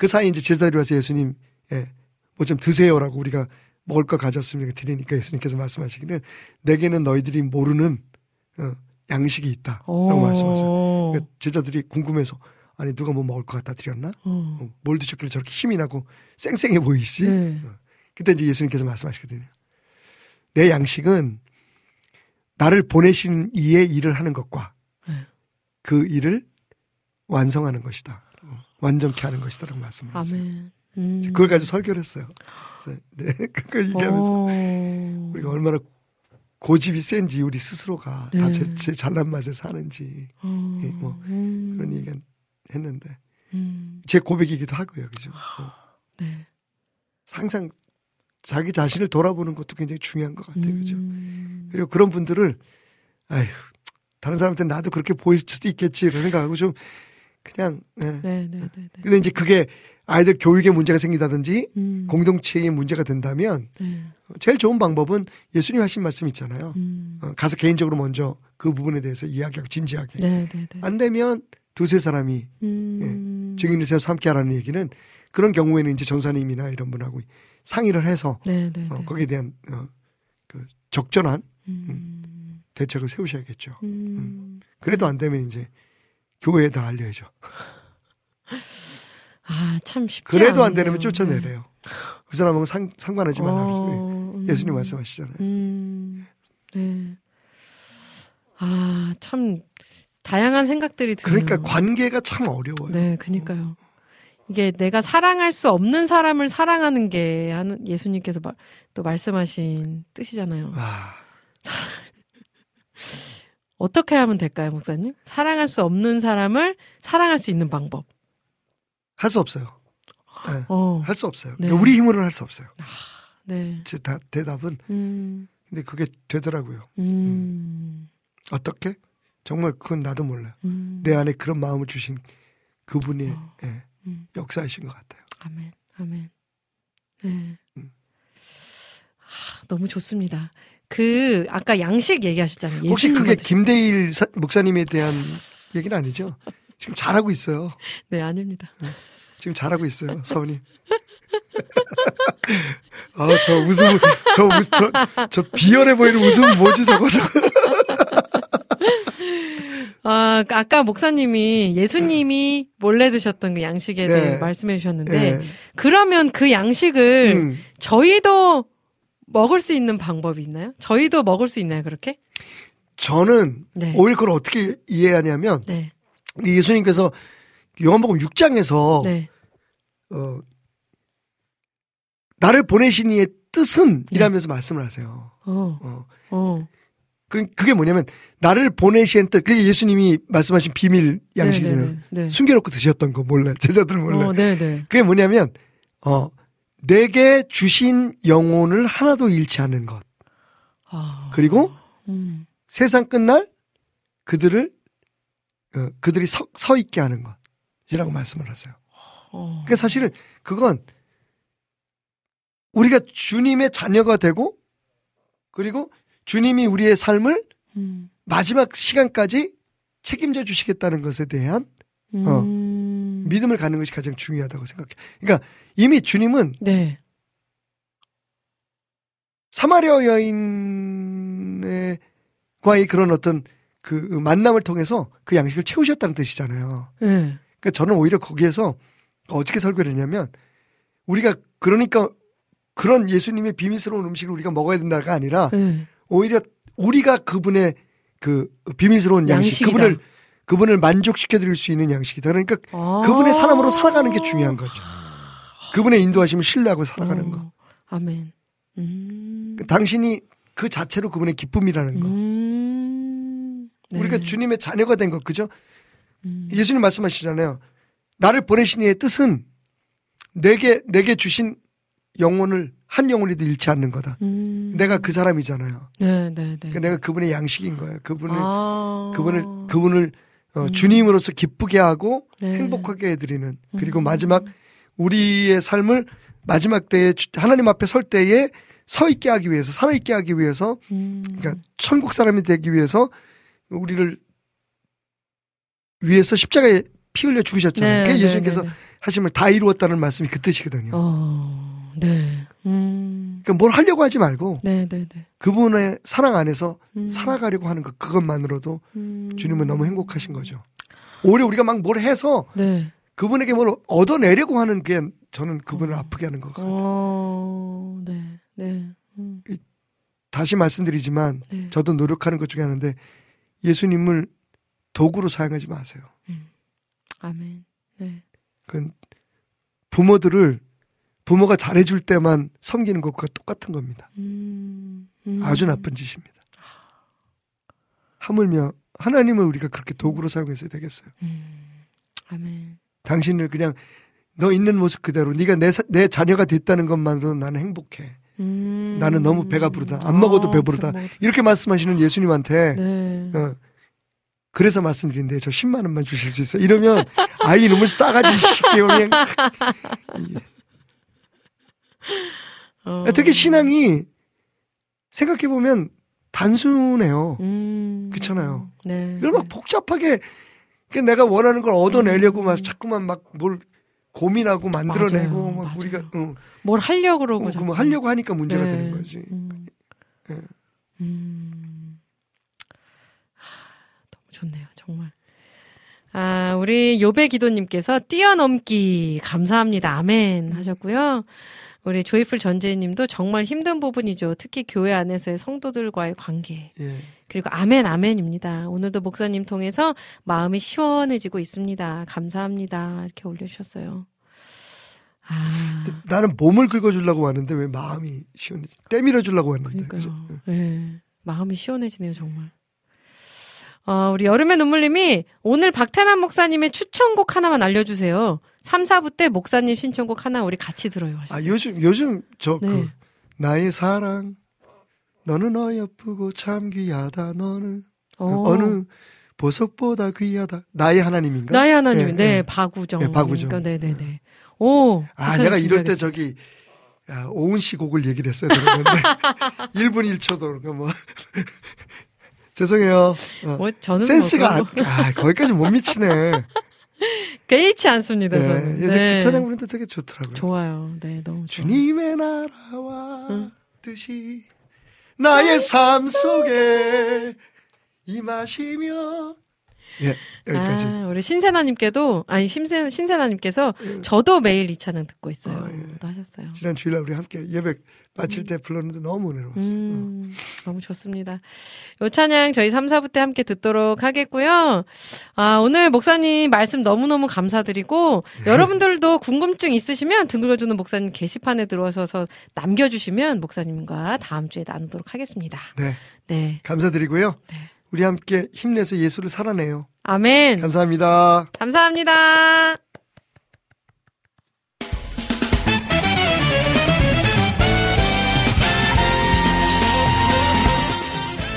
네. 그 사이 이제 제자들이 와서 예수님, 예, 뭐 좀 드세요라고 우리가 먹을 거 가져왔으니까 드리니까 예수님께서 말씀하시기를 내게는 너희들이 모르는 어, 양식이 있다 라고 어. 말씀하세요. 그러니까 제자들이 궁금해서 아니 누가 뭐 먹을 거 갖다 드렸나? 어. 어, 뭘 드셨길래 저렇게 힘이 나고 쌩쌩해 보이시? 네. 그때 이제 예수님께서 말씀하시거든요. 내 양식은 나를 보내신 이의 일을 하는 것과 네. 그 일을 완성하는 것이다. 어, 완전케 하는 것이다라고 말씀을 하세요. 음. 그걸 가지고 설교를 했어요. 그래서 네, 그걸 얘기하면서 어. 우리가 얼마나 고집이 센지 우리 스스로가 네. 다 제, 제 잘난 맛에 사는지 어. 예, 뭐 음. 그런 얘기 했는데 음. 제 고백이기도 하고요. 그죠? 어, 네. 항상 자기 자신을 돌아보는 것도 굉장히 중요한 것 같아요. 그죠? 음. 그리고 그런 분들을 아휴 다른 사람한테 나도 그렇게 보일 수도 있겠지 이런 생각하고 좀 그냥 예. 네, 네, 네, 네. 근데 이제 그게 아이들 교육에 문제가 생기다든지 음. 공동체에 문제가 된다면 네. 제일 좋은 방법은 예수님 하신 말씀 있잖아요. 음. 어, 가서 개인적으로 먼저 그 부분에 대해서 이야기하고 진지하게. 네, 네, 네. 안 되면 두세 사람이 음. 증인을 세워서 함께 하라는 얘기는 그런 경우에는 이제 전사님이나 이런 분하고 상의를 해서 어, 네. 거기에 대한 어, 그 적절한 음. 대책을 세우셔야겠죠. 음. 그래도 안 되면 이제 교회에 다 알려야죠. 아, 참 쉽지 그래도 안 않네요. 되면 쫓아내래요. 그 사람하고 상, 상관하지 말라 그러죠. 어, 음. 예수님 말씀하시잖아요. 음. 네. 아, 참 다양한 생각들이 드네요. 그러니까 관계가 참 어려워요. 네, 그니까요. 이게 내가 사랑할 수 없는 사람을 사랑하는 게 하는 예수님께서 마- 또 말씀하신 뜻이잖아요. 아, 어떻게 하면 될까요, 목사님? 사랑할 수 없는 사람을 사랑할 수 있는 방법. 할 수 없어요. 네, 어. 할수 없어요. 네. 우리 힘으로는 할 수 없어요. 네. 제 다- 대답은 음, 근데 그게 되더라고요. 음, 어떻게? 정말 그건 나도 몰라요. 음. 내 안에 그런 마음을 주신 그분이 어. 예, 음. 역사이신 것 같아요. 아멘, 아멘. 네. 음. 아, 너무 좋습니다. 그 아까 양식 얘기하셨잖아요. 혹시 그게 드시- 김대일 사- 목사님에 대한 얘기는 아니죠? 지금 잘하고 있어요. 네 아닙니다. 지금 잘하고 있어요, 서원님. 아, 저 웃음, 저, 웃- 저, 저 비열해 보이는 웃음은 뭐지, 저거, 저거. 아, 아까 목사님이 예수님이 몰래 드셨던 그 양식에 네. 대해 말씀해 주셨는데 예. 그러면 그 양식을 음, 저희도 먹을 수 있는 방법이 있나요? 저희도 먹을 수 있나요, 그렇게? 저는 네. 오히려 그걸 어떻게 이해하냐면, 네. 예수님께서 요한복음 6장에서, 네. 어, 나를 보내신 이의 뜻은 네. 이라면서 말씀을 하세요. 어. 어. 어. 그, 그게 뭐냐면, 나를 보내신 뜻, 그게 예수님이 말씀하신 비밀 양식이잖아요. 네, 네, 네. 숨겨놓고 드셨던 거 몰라. 제자들 몰라. 어, 네, 네. 그게 뭐냐면, 어, 내게 주신 영혼을 하나도 잃지 않는 것. 아. 그리고 음. 세상 끝날 그들을, 어, 그들이 서, 서 있게 하는 것이라고 말씀을 하세요. 어. 그러니까 사실은 그건 우리가 주님의 자녀가 되고 그리고 주님이 우리의 삶을 음. 마지막 시간까지 책임져 주시겠다는 것에 대한 어. 음. 믿음을 갖는 것이 가장 중요하다고 생각해. 그러니까 이미 주님은 네. 사마리아 여인의 과의 그런 어떤 그 만남을 통해서 그 양식을 채우셨다는 뜻이잖아요. 네. 그러니까 저는 오히려 거기에서 어떻게 설교를 했냐면 우리가 그러니까 그런 예수님의 비밀스러운 음식을 우리가 먹어야 된다가 아니라 네. 오히려 우리가 그분의 그 비밀스러운 양식, 양식이다. 그분을 그분을 만족시켜 드릴 수 있는 양식이다. 그러니까 아. 그분의 사람으로 살아가는 게 중요한 거죠. 그분의 인도하심을 신뢰하고 살아가는 어. 거. 아멘. 음. 당신이 그 자체로 그분의 기쁨이라는 거. 음. 네. 우리가 주님의 자녀가 된 것, 그죠? 음. 예수님 말씀하시잖아요. 나를 보내신 이의 뜻은 내게, 내게 주신 영혼을 한 영혼이도 잃지 않는 거다. 음. 내가 그 사람이잖아요. 네, 네, 네. 그러니까 내가 그분의 양식인 거예요. 그분을, 아. 그분을, 그분을 어, 음. 주님으로서 기쁘게 하고 네. 행복하게 해드리는 그리고 음. 마지막 우리의 삶을 마지막 때에 주- 하나님 앞에 설 때에 서 있게 하기 위해서 살아 있게 하기 위해서 음. 그러니까 천국 사람이 되기 위해서 우리를 위해서 십자가에 피 흘려 죽으셨잖아요. 네, 그게 네, 예수님께서 네, 네. 하심을 다 이루었다는 말씀이 그 뜻이거든요. 어, 네. 음. 그러니까 뭘 하려고 하지 말고 네, 네, 네. 그분의 사랑 안에서 음. 살아가려고 하는 것 그것만으로도 음. 주님은 너무 행복하신 거죠. 오히려 우리가 막 뭘 해서 네. 그분에게 뭘 얻어내려고 하는 게 저는 그분을 어. 아프게 하는 것 같아요. 어, 네, 네. 음. 다시 말씀드리지만 네. 저도 노력하는 것 중에 하나인데 예수님을 도구로 사용하지 마세요. 아멘. 네. 그 부모들을 부모가 잘해줄 때만 섬기는 것과 똑같은 겁니다. 음. 음. 아주 나쁜 짓입니다. 하물며 하나님을 우리가 그렇게 도구로 사용해서 되겠어요. 음. 아멘. 당신을 그냥 너 있는 모습 그대로 네가 내, 사- 내 자녀가 됐다는 것만으로 나는 행복해. 음. 나는 너무 배가 부르다. 안 먹어도 아, 배부르다. 배 먹어도- 이렇게 말씀하시는 예수님한테 네. 어, 그래서 말씀드린데 저 10만 원만 주실 수 있어요. 이러면 아이 놈을 싸가지 쉽게 그냥 어. 되게 신앙이 생각해 보면 단순해요. 음. 그렇잖아요. 네. 이걸 막 복잡하게 그 내가 원하는 걸 얻어내려고 막 자꾸만 막 뭘 고민하고 만들어내고 맞아요. 막 맞아요. 우리가 응. 뭘 하려고 그러고 어, 자꾸. 그뭐 하려고 하니까 문제가 네. 되는 거지. 음. 예. 음. 하, 너무 좋네요, 정말. 아, 우리 요배 기도님께서 뛰어넘기 감사합니다. 아멘 하셨고요. 우리 조이풀 전재희님도 정말 힘든 부분이죠. 특히 교회 안에서의 성도들과의 관계. 예. 그리고 아멘 아멘입니다. 오늘도 목사님 통해서 마음이 시원해지고 있습니다. 감사합니다. 이렇게 올려주셨어요. 아, 나는 몸을 긁어주려고 하는데 왜 마음이 시원해지? 때밀어 주려고 하는데. 그죠? 그러니까요. 예. 마음이 시원해지네요, 정말. 어, 우리 여름의 눈물님이 오늘 박태남 목사님의 추천곡 하나만 알려주세요. 3, 4부 때 목사님 신청곡 하나 우리 같이 들어요. 아 하셨어요. 요즘 요즘 저그 네. 나의 사랑 너는 어여쁘고 참 귀하다 너는 어. 어느 보석보다 귀하다 나의 하나님인가? 나의 하나님, 예, 네, 예. 박우정. 네, 박우정. 네, 네, 네. 오. 아, 내가 이럴 때. 저기, 야, 오은 씨 곡을 얘기를 했어야 되는데. 1분 1초도, 그러니까 뭐. 죄송해요. 어. 뭐 저는 센스가, 뭐 안, 그런 거 아, 거기까지 못 미치네. 개의치 않습니다. 네, 저는. 요새 네. 그 찬양 부르는데 되게 좋더라고요. 좋아요. 네, 너무 좋아요. 주님의 나라와 뜻이 나의 삶 속에 임하시며. 예, 여기까지. 아, 우리 신세나님께도 아니 신세 신세나님께서 저도 매일 이 찬양 듣고 있어요. 아, 예. 또 하셨어요. 지난 주일날 우리 함께 예배 마칠 때 불렀는데 너무 은혜로웠어요. 음, 너무 좋습니다. 요 찬양 저희 3, 4부 때 함께 듣도록 하겠고요. 아, 오늘 목사님 말씀 너무너무 감사드리고, 여러분들도 궁금증 있으시면 등 긁어주는 목사님 게시판에 들어오셔서 남겨주시면 목사님과 다음 주에 나누도록 하겠습니다. 네, 네. 감사드리고요. 네. 우리 함께 힘내서 예수를 살아내요. 아멘. 감사합니다. 감사합니다.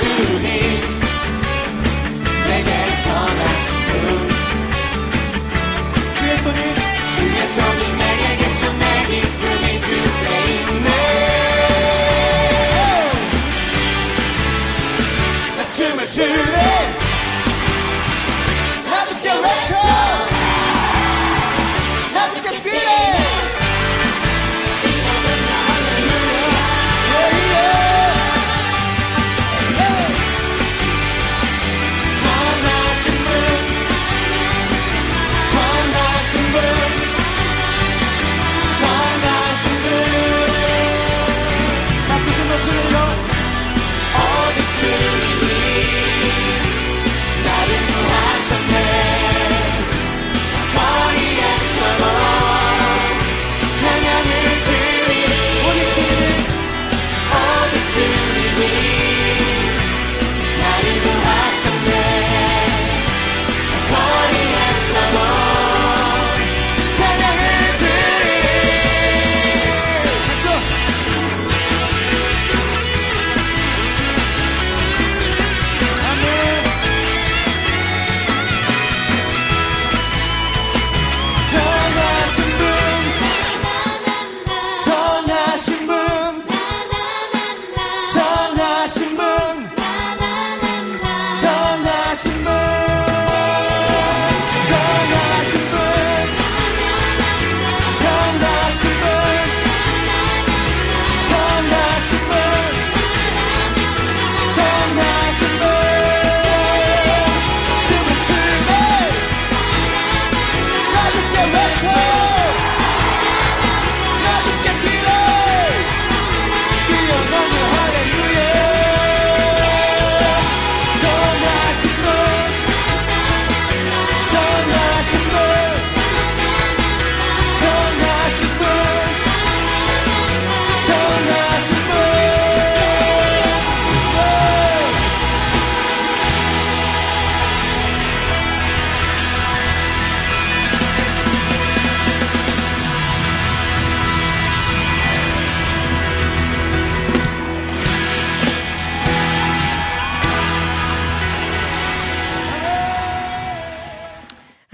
to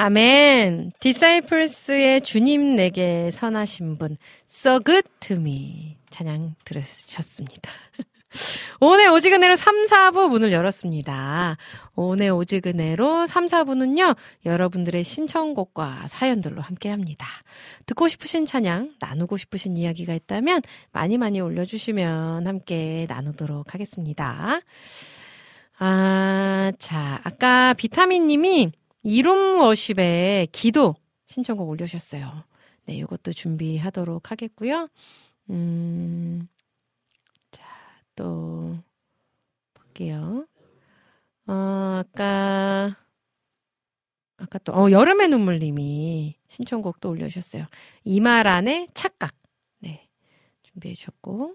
아멘. 디사이플스의 주님 내게 선하신 분, so good to me. 찬양 들으셨습니다. 오늘 오지근해로 3, 4부 문을 열었습니다. 오늘 오지근해로 3, 4부는요, 여러분들의 신청곡과 사연들로 함께 합니다. 듣고 싶으신 찬양, 나누고 싶으신 이야기가 있다면 많이 많이 올려주시면 함께 나누도록 하겠습니다. 아, 자, 아까 비타민 님이 이룸 워십의 기도 신청곡 올려주셨어요. 네, 이것도 준비하도록 하겠고요. 음, 자, 또, 볼게요. 어, 아까, 아까 또, 어, 여름의 눈물님이 신청곡 또 올려주셨어요. 이마란의 착각. 네, 준비해 주셨고.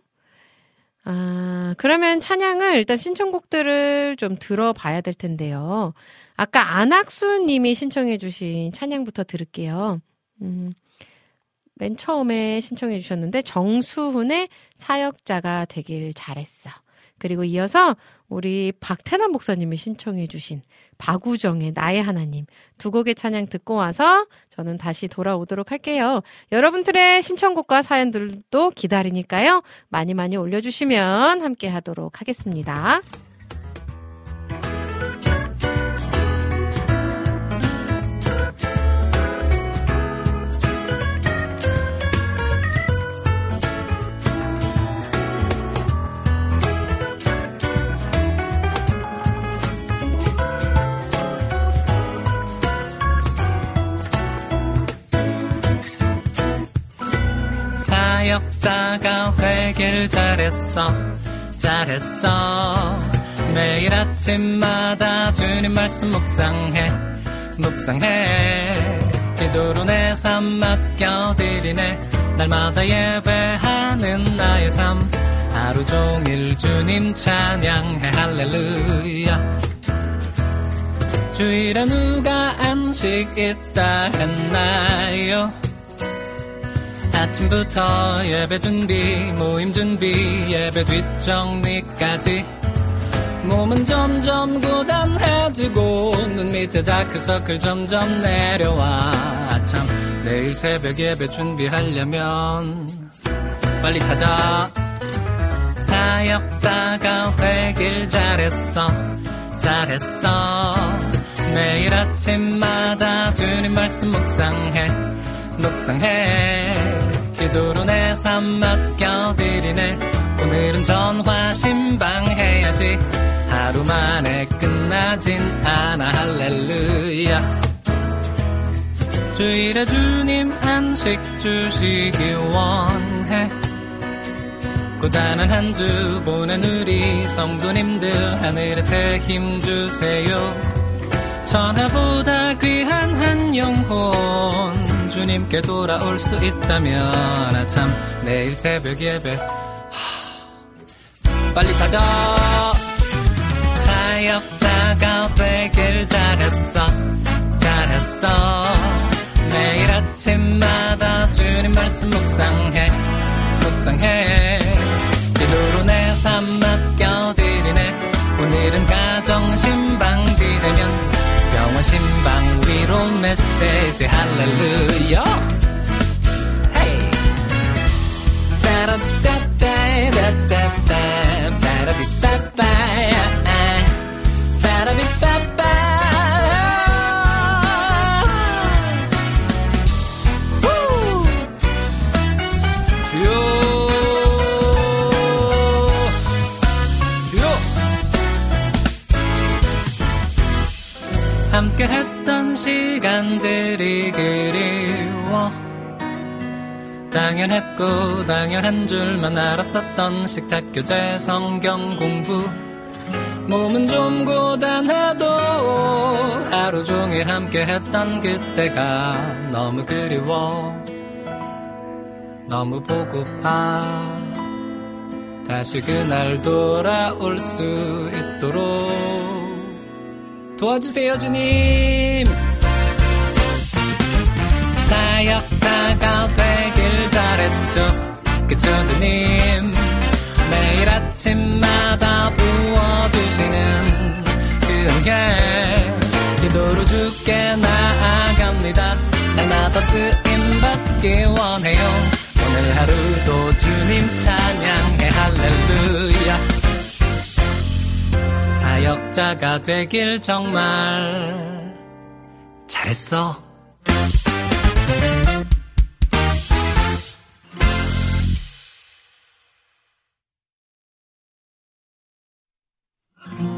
아, 그러면 찬양을 일단 신청곡들을 좀 들어봐야 될 텐데요. 아까 안학수 님이 신청해 주신 찬양부터 들을게요. 음, 맨 처음에 신청해 주셨는데 정수훈의 사역자가 되길 잘했어. 그리고 이어서 우리 박태남 목사님이 신청해 주신 박우정의 나의 하나님 두 곡의 찬양 듣고 와서 저는 다시 돌아오도록 할게요. 여러분들의 신청곡과 사연들도 기다리니까요. 많이 많이 올려주시면 함께 하도록 하겠습니다. 사역자가 되길 잘했어. 잘했어. 매일 아침마다 주님 말씀 묵상해. 묵상해. 기도로 내 삶 맡겨드리네. 날마다 예배하는 나의 삶. 하루 종일 주님 찬양해. 할렐루야. 주일에 누가 안식 있다 했나요 아침부터 예배 준비, 모임 준비, 예배 뒷정리까지. 몸은 점점 고단해지고 눈 밑에 다크서클 점점 내려와. 참 내일 새벽 예배 준비하려면 빨리 찾아. 사역자가 되길 잘했어 잘했어. 매일 아침마다 주님 말씀 묵상해 묵상해. 기도로 내 삶 맡겨드리네. 오늘은 전화 신방해야지. 하루 만에 끝나진 않아. 할렐루야. 주일에 주님 안식 주시기 원해. 고단한 한 주 보낸 우리 성도님들 하늘에 새힘 주세요. 천하보다 귀한 한 영혼 주님께 돌아올 수 있다면 아참 내일 새벽 예배. 하, 빨리 찾아 사역자가 되길 잘했어. 잘했어. 매일 아침마다 주님 말씀 묵상해. 묵상해. 기도로 내 삶 맡겨드리네. 오늘은 가정 신방 기대면 병원 신방 위로 메시지 할렐루야. 헤이 따라따따따따따 시간들이 그리워 당연했고 당연한 줄만 알았었던 식탁 교재 성경 공부. 몸은 좀 고단해도 하루 종일 함께 했던 그때가 너무 그리워 너무 보고파. 다시 그날 돌아올 수 있도록 도와주세요 주님 사역자가 되길 잘했죠. 그쵸 주님? 매일 아침마다 부어주시는 그 은혜 기도로 주께 나아갑니다. 날마다 더 쓰임받기 원해요. 오늘 하루도 주님 찬양해 할렐루야. 사역자가 되길 정말 잘했어 나의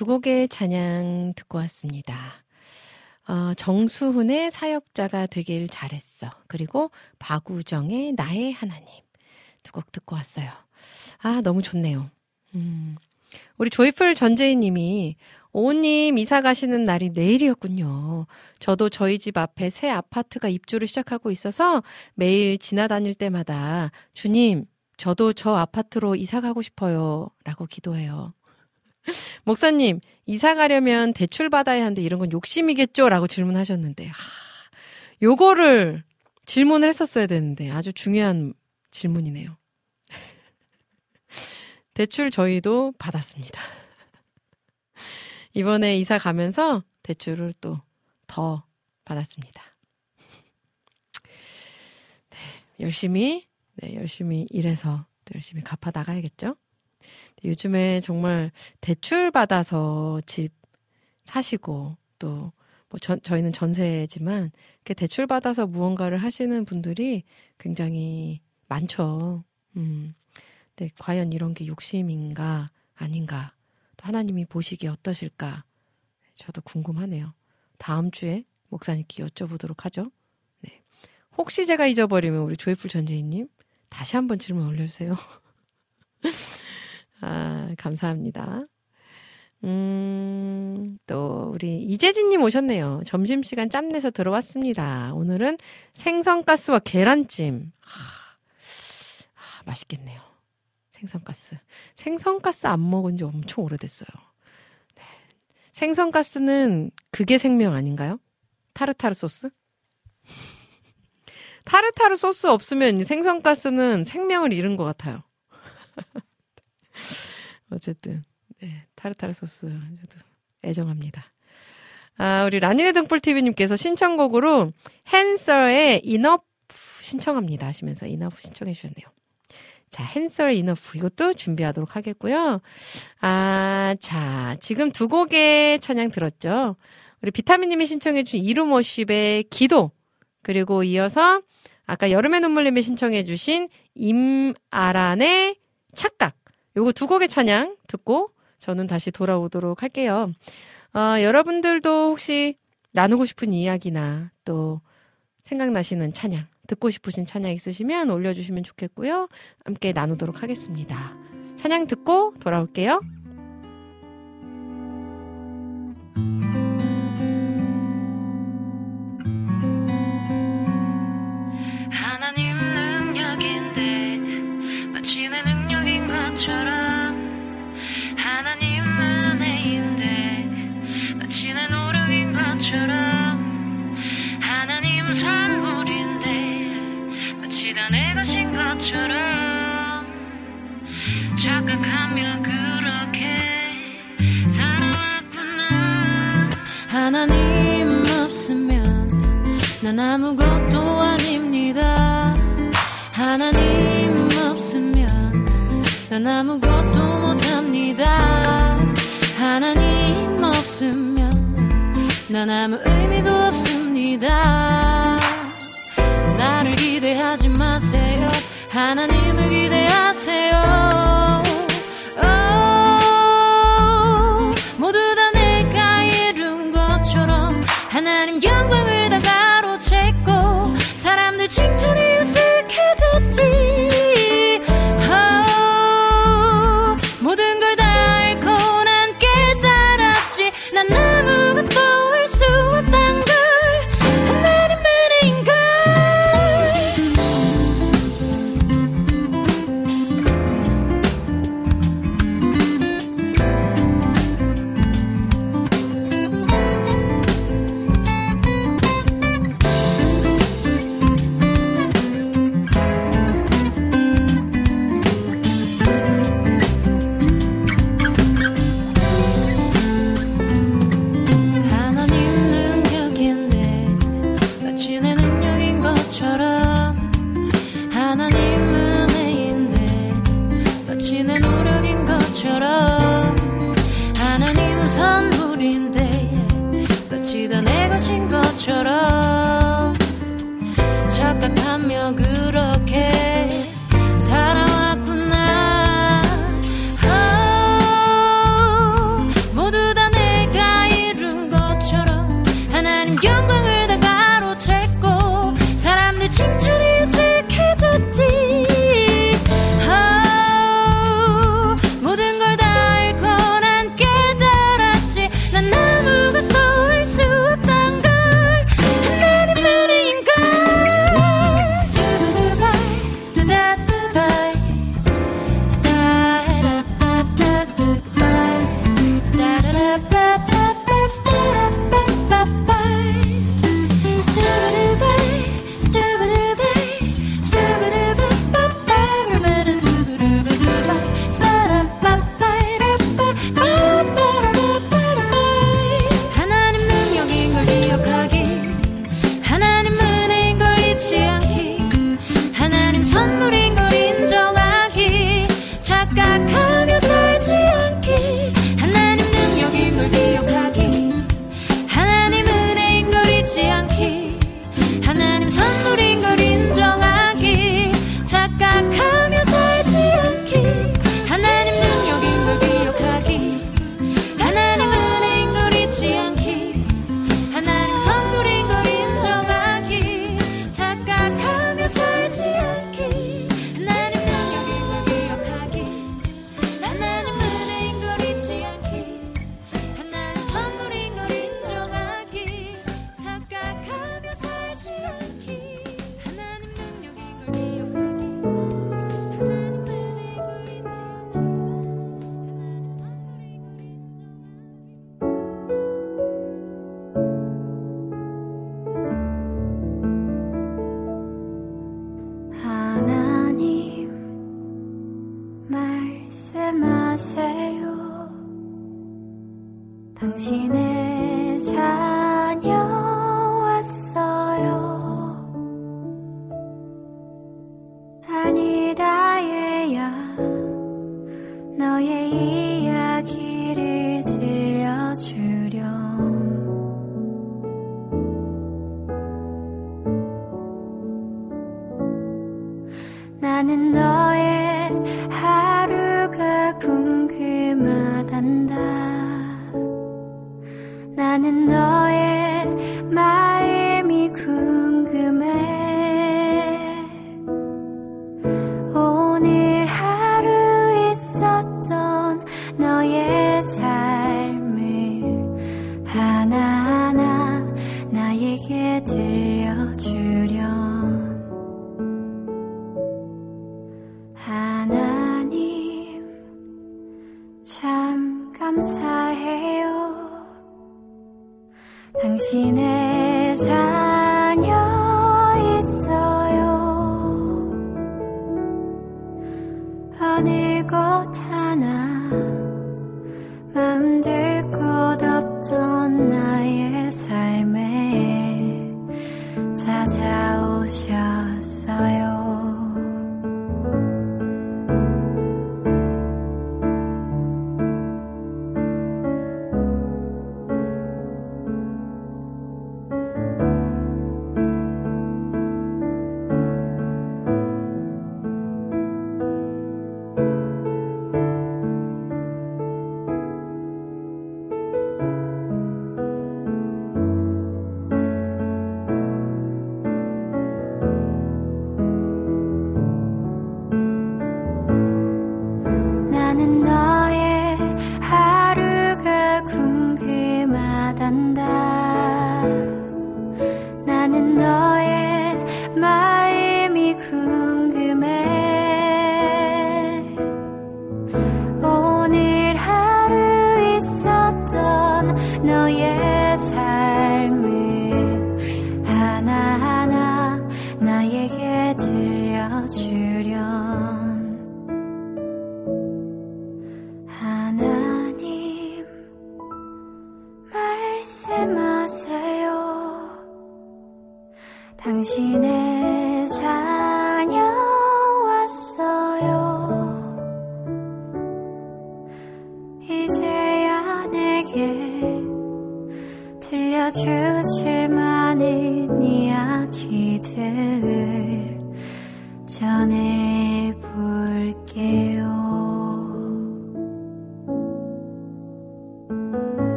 두 곡의 찬양 듣고 왔습니다. 어, 정수훈의 사역자가 되길 잘했어. 그리고 박우정의 나의 하나님. 두 곡 듣고 왔어요. 아, 너무 좋네요. 음. 우리 조이풀 전재희 님이 오님 이사 가시는 날이 내일이었군요. 저도 저희 집 앞에 새 아파트가 입주를 시작하고 있어서 매일 지나다닐 때마다 주님, 저도 저 아파트로 이사 가고 싶어요. 라고 기도해요. 목사님, 이사 가려면 대출 받아야 하는데 이런 건 욕심이겠죠? 라고 질문하셨는데, 하, 요거를 질문을 했었어야 되는데 아주 중요한 질문이네요. 대출 저희도 받았습니다. 이번에 이사 가면서 대출을 또 더 받았습니다. 네, 열심히, 네, 열심히 일해서 또 열심히 갚아 나가야겠죠? 요즘에 정말 대출 받아서 집 사시고 또뭐 전, 저희는 전세지만 이렇게 대출 받아서 무언가를 하시는 분들이 굉장히 많죠. 음. 근데 과연 이런 게 욕심인가 아닌가 또 하나님이 보시기에 어떠실까 저도 궁금하네요. 다음 주에 목사님께 여쭤보도록 하죠. 네. 혹시 제가 잊어버리면 우리 조이풀 전재희님 다시 한번 질문 올려주세요. 아, 감사합니다. 음, 또, 우리 이재진님 오셨네요. 점심시간 짬내서 들어왔습니다. 오늘은 생선가스와 계란찜. 아, 아, 맛있겠네요. 생선가스. 생선가스 안 먹은 지 엄청 오래됐어요. 네. 생선가스는 그게 생명 아닌가요? 타르타르 소스? 타르타르 소스 없으면 생선가스는 생명을 잃은 것 같아요. 어쨌든 네, 타르타르 소스 저도 애정합니다. 아, 우리 라니네 등불 TV님께서 신청곡으로 헨서의 Enough 신청합니다 하시면서 Enough 신청해 주셨네요. 자, 헨서의 Enough 이것도 준비하도록 하겠고요. 아, 자, 지금 두 곡의 찬양 들었죠. 우리 비타민님이 신청해 주신 이루머십의 기도 그리고 이어서 아까 여름의 눈물님이 신청해 주신 임아란의 착각 요거 두 곡의 찬양 듣고 저는 다시 돌아오도록 할게요. 어, 여러분들도 혹시 나누고 싶은 이야기나 또 생각나시는 찬양, 듣고 싶으신 찬양 있으시면 올려주시면 좋겠고요. 함께 나누도록 하겠습니다. 찬양 듣고 돌아올게요. 것처럼 하나님 은혜인데 마치 내 노력인 것처럼 하나님 선물인데 마치 다 내 것인 것처럼 착각하며 그렇게 살아왔구나 하나님 없으면 난 아무것도 아닙니다. 하나님 난 아무것도 못합니다. 하나님 없으면 난 아무 의미도 없습니다. 나를 기대하지 마세요. 하나님을 기대하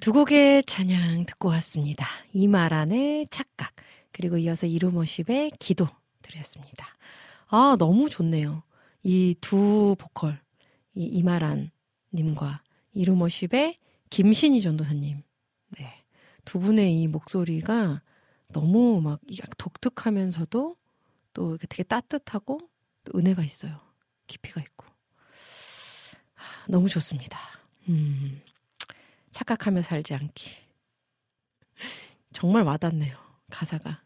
두 곡의 찬양 듣고 왔습니다. 이마란의 착각, 그리고 이어서 이루머십의 기도 들으셨습니다. 아, 너무 좋네요. 이 두 보컬, 이 이마란 님과 이루머십의 김신희 전도사님. 네. 두 분의 이 목소리가 너무 막 독특하면서도 또 되게 따뜻하고 또 은혜가 있어요. 깊이가 있고. 아, 너무 좋습니다. 음. 착각하며 살지 않기. 정말 와닿네요. 가사가.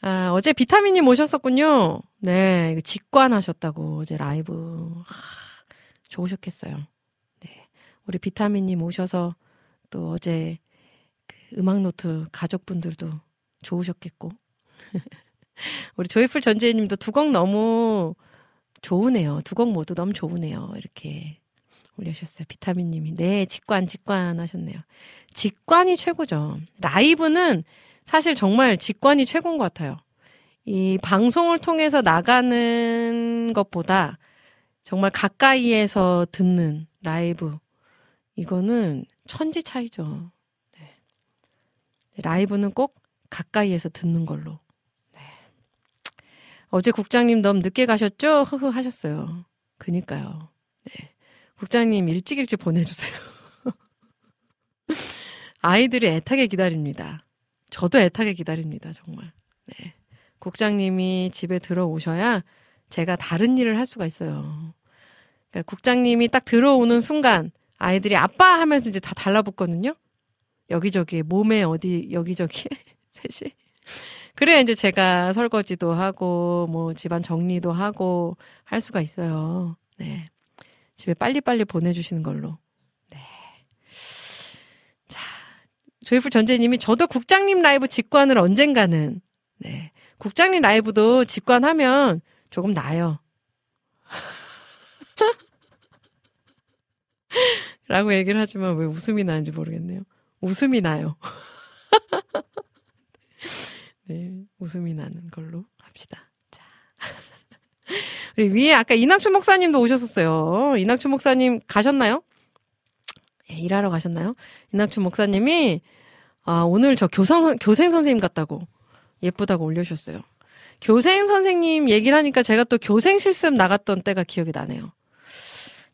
아, 어제 비타민님 오셨었군요. 네, 직관하셨다고 어제 라이브. 하, 좋으셨겠어요. 네, 우리 비타민님 오셔서 또 어제 그 음악노트 가족분들도 좋으셨겠고. 우리 조이풀 전재희님도 두 곡 너무 좋으네요. 두 곡 모두 너무 좋으네요. 이렇게 올려주셨어요. 비타민님이. 네, 직관, 직관 하셨네요. 직관이 최고죠. 라이브는 사실 정말 직관이 최고인 것 같아요. 이 방송을 통해서 나가는 것보다 정말 가까이에서 듣는 라이브. 이거는 천지 차이죠. 네. 라이브는 꼭 가까이에서 듣는 걸로. 네. 어제 국장님 너무 늦게 가셨죠? 흐흐 하셨어요. 그니까요. 네. 국장님 일찍 일찍 보내주세요. 아이들이 애타게 기다립니다. 저도 애타게 기다립니다, 정말. 네. 국장님이 집에 들어오셔야 제가 다른 일을 할 수가 있어요. 그러니까 국장님이 딱 들어오는 순간 아이들이 아빠 하면서 이제 다 달라붙거든요. 여기저기 몸에 어디 여기저기 셋이. 그래야 이제 제가 설거지도 하고 뭐 집안 정리도 하고 할 수가 있어요. 네. 집에 빨리빨리 보내주시는 걸로. 네. 자, 조이풀 전재님이 저도 국장님 라이브 직관을 언젠가는, 네. 국장님 라이브도 직관하면 조금 나요. 라고 얘기를 하지만 왜 웃음이 나는지 모르겠네요. 웃음이 나요. 네, 웃음이 나는 걸로 합시다. 자. 우리 위에 아까 이낙춘 목사님도 오셨었어요. 이낙춘 목사님 가셨나요? 예, 일하러 가셨나요? 이낙춘 목사님이 아, 오늘 저 교상, 교생 선생님 같다고 예쁘다고 올려주셨어요. 교생 선생님 얘기를 하니까 제가 또 교생 실습 나갔던 때가 기억이 나네요.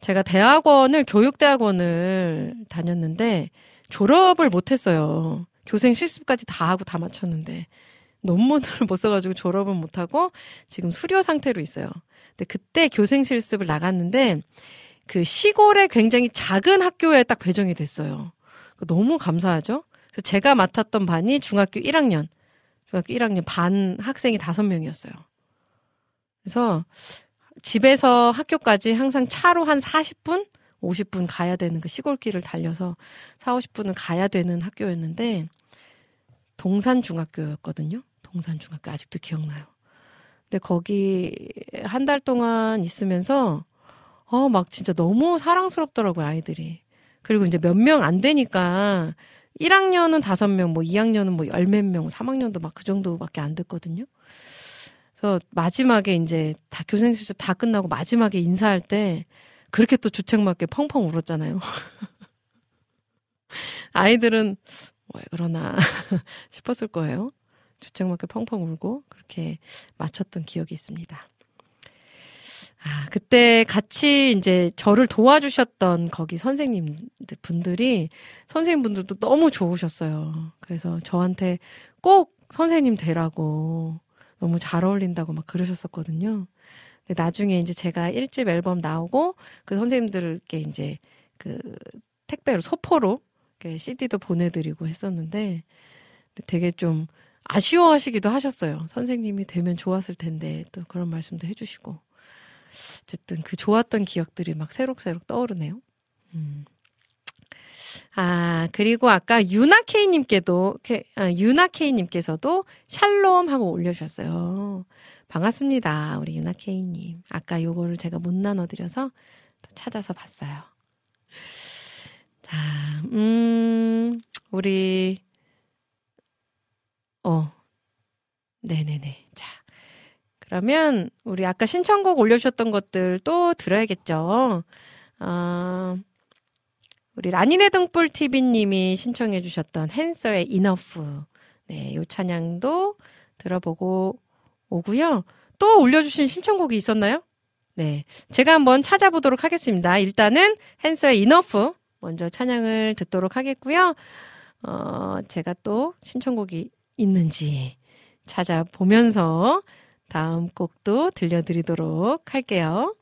제가 대학원을, 교육대학원을 다녔는데 졸업을 못했어요. 교생 실습까지 다 하고 다 마쳤는데 논문을 못 써가지고 졸업은 못하고 지금 수료 상태로 있어요. 근데 그때 교생 실습을 나갔는데 그 시골에 굉장히 작은 학교에 딱 배정이 됐어요. 너무 감사하죠? 그래서 제가 맡았던 반이 중학교 1학년, 중학교 1학년 반 학생이 5명이었어요. 그래서 집에서 학교까지 항상 차로 한 40분? 50분 가야 되는 그 시골길을 달려서 4, 50분은 가야 되는 학교였는데 동산중학교였거든요. 동산중학교 아직도 기억나요. 근데 거기 한 달 동안 있으면서 어, 막 진짜 너무 사랑스럽더라고요, 아이들이. 그리고 이제 몇 명 안 되니까 1학년은 5명, 뭐 2학년은 뭐 열 몇 명, 3학년도 막 그 정도밖에 안 됐거든요. 그래서 마지막에 이제 다 교생 실습 다 끝나고 마지막에 인사할 때 그렇게 또 주책맞게 펑펑 울었잖아요. 아이들은 왜 그러나 싶었을 거예요. 주책맞게 펑펑 울고 그렇게 마쳤던 기억이 있습니다. 아, 그때 같이 이제 저를 도와주셨던 거기 선생님 분들이 선생님 분들도 너무 좋으셨어요. 그래서 저한테 꼭 선생님 되라고 너무 잘 어울린다고 막 그러셨었거든요. 근데 나중에 이제 제가 1집 앨범 나오고 그 선생님들께 이제 그 택배로 소포로 CD도 보내드리고 했었는데 되게 좀 아쉬워하시기도 하셨어요. 선생님이 되면 좋았을 텐데 또 그런 말씀도 해주시고 어쨌든 그 좋았던 기억들이 막 새록새록 떠오르네요. 음. 아, 그리고 아까 유나케이님께도, 아, 유나케이님께서도 샬롬 하고 올려주셨어요. 반갑습니다. 우리 유나케이님. 아까 요거를 제가 못 나눠드려서 또 찾아서 봤어요. 자, 음, 우리, 어, 네네네. 자, 그러면 우리 아까 신청곡 올려주셨던 것들 또 들어야겠죠. 어, 우리 라니네 등불 TV님이 신청해주셨던 헨설의 Enough. 네, 요 찬양도 들어보고 오고요. 또 올려주신 신청곡이 있었나요? 네, 제가 한번 찾아보도록 하겠습니다. 일단은 헨서의 Enough 먼저 찬양을 듣도록 하겠고요. 어, 제가 또 신청곡이 있는지 찾아보면서 다음 곡도 들려드리도록 할게요.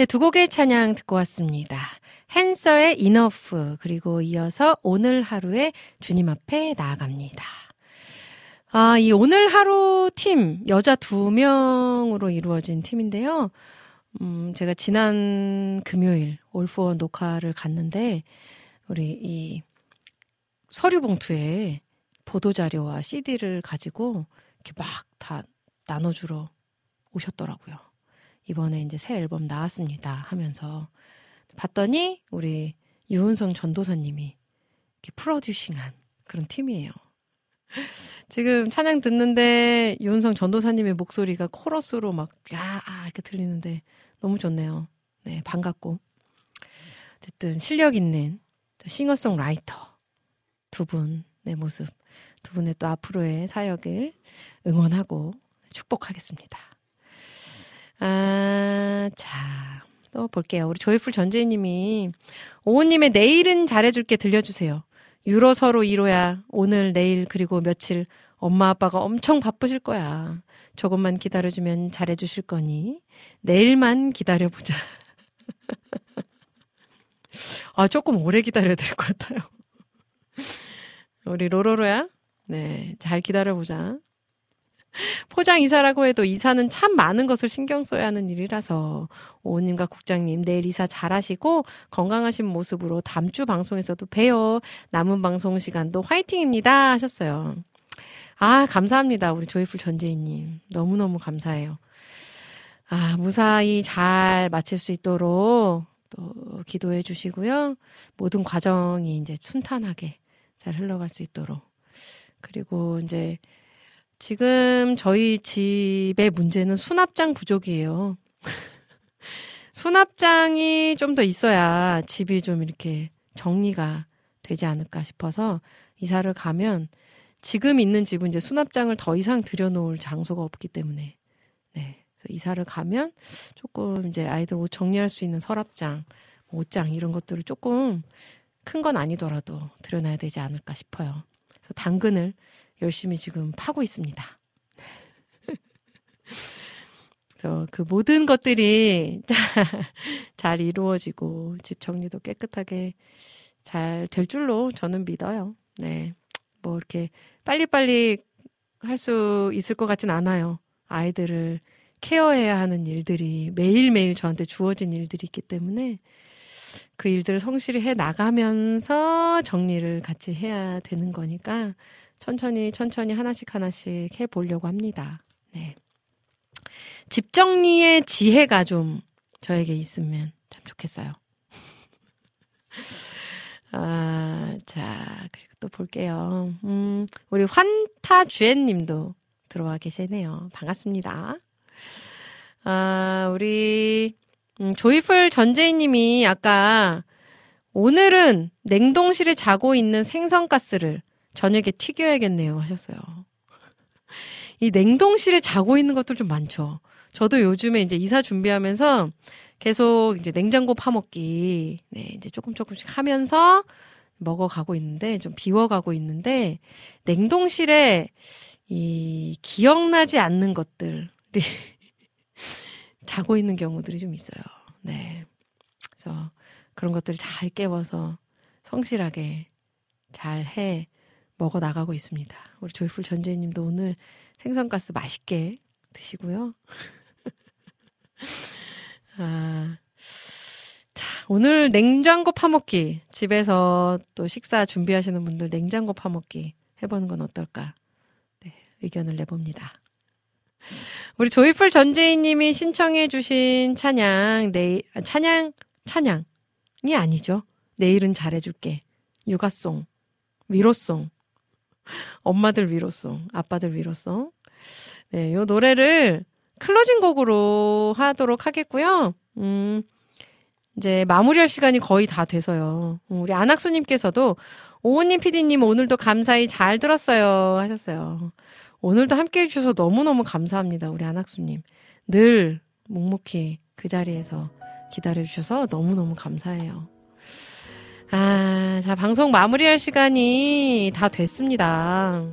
네, 두 곡의 찬양 듣고 왔습니다. 헨서의 이너프 그리고 이어서 오늘 하루의 주님 앞에 나아갑니다. 아, 이 오늘 하루 팀 여자 두 명으로 이루어진 팀인데요. 음, 제가 지난 금요일 올포원 녹화를 갔는데 우리 이 서류 봉투에 보도 자료와 CD를 가지고 이렇게 막 다 나눠주러 오셨더라고요. 이번에 이제 새 앨범 나왔습니다 하면서 봤더니 우리 유은성 전도사님이 이렇게 프로듀싱한 그런 팀이에요. 지금 찬양 듣는데 유은성 전도사님의 목소리가 코러스로 막, 야, 아, 이렇게 들리는데 너무 좋네요. 네, 반갑고. 어쨌든 실력 있는 싱어송라이터 두 분의 모습, 두 분의 또 앞으로의 사역을 응원하고 축복하겠습니다. 아, 자, 또 볼게요. 우리 조이풀 전재희님이 오호님의 내일은 잘해줄게 들려주세요. 유로 서로 이로야. 오늘, 내일, 그리고 며칠 엄마 아빠가 엄청 바쁘실 거야. 조금만 기다려주면 잘해주실 거니. 내일만 기다려보자. 아, 조금 오래 기다려야 될 것 같아요. 우리 로로로야? 네, 잘 기다려보자. 포장 이사라고 해도 이사는 참 많은 것을 신경 써야 하는 일이라서 오님과 국장님 내일 이사 잘하시고 건강하신 모습으로 다음 주 방송에서도 봬요. 남은 방송 시간도 화이팅입니다 하셨어요. 아 감사합니다 우리 조이풀 전재희님 너무 너무 감사해요. 아 무사히 잘 마칠 수 있도록 또 기도해 주시고요. 모든 과정이 이제 순탄하게 잘 흘러갈 수 있도록 그리고 이제 지금 저희 집의 문제는 수납장 부족이에요. 수납장이 좀 더 있어야 집이 좀 이렇게 정리가 되지 않을까 싶어서 이사를 가면 지금 있는 집은 이제 수납장을 더 이상 들여놓을 장소가 없기 때문에 네. 그래서 이사를 가면 조금 이제 아이들 옷 정리할 수 있는 서랍장, 뭐 옷장 이런 것들을 조금 큰 건 아니더라도 들여놔야 되지 않을까 싶어요. 그래서 당근을 열심히 지금 파고 있습니다. 그래서 그 모든 것들이 잘 이루어지고 집 정리도 깨끗하게 잘 될 줄로 저는 믿어요. 네. 뭐 이렇게 빨리빨리 할 수 있을 것 같진 않아요. 아이들을 케어해야 하는 일들이 매일매일 저한테 주어진 일들이 있기 때문에 그 일들을 성실히 해 나가면서 정리를 같이 해야 되는 거니까 천천히 천천히 하나씩 하나씩 해 보려고 합니다. 네. 집 정리의 지혜가 좀 저에게 있으면 참 좋겠어요. 아, 자, 그리고 또 볼게요. 음, 우리 환타주엔 님도 들어와 계시네요. 반갑습니다. 아, 우리, 음, 조이풀 전재인 님이 아까 오늘은 냉동실에 자고 있는 생선가스를 저녁에 튀겨야겠네요 하셨어요. 이 냉동실에 자고 있는 것들 좀 많죠. 저도 요즘에 이제 이사 준비하면서 계속 이제 냉장고 파먹기, 네, 이제 조금 조금씩 하면서 먹어가고 있는데, 좀 비워가고 있는데, 냉동실에 이 기억나지 않는 것들이 자고 있는 경우들이 좀 있어요. 네. 그래서 그런 것들을 잘 깨워서 성실하게 잘 해 먹어 나가고 있습니다. 우리 조이풀 전재님도 오늘 생선가스 맛있게 드시고요. 아, 자, 오늘 냉장고 파먹기. 집에서 또 식사 준비하시는 분들 냉장고 파먹기 해보는 건 어떨까? 네, 의견을 내봅니다. 우리 조이풀 전재인 님이 신청해주신 찬양, 내 아, 찬양, 찬양이 아니죠. 내일은 잘해줄게. 육아송, 위로송, 엄마들 위로송, 아빠들 위로송. 네, 요 노래를 클로징 곡으로 하도록 하겠고요. 음, 이제 마무리할 시간이 거의 다 돼서요. 음, 우리 안학수님께서도 오은님 PD님 오늘도 감사히 잘 들었어요 하셨어요. 오늘도 함께 해주셔서 너무너무 감사합니다. 우리 안학수님. 늘 묵묵히 그 자리에서 기다려주셔서 너무너무 감사해요. 아, 자, 방송 마무리할 시간이 다 됐습니다.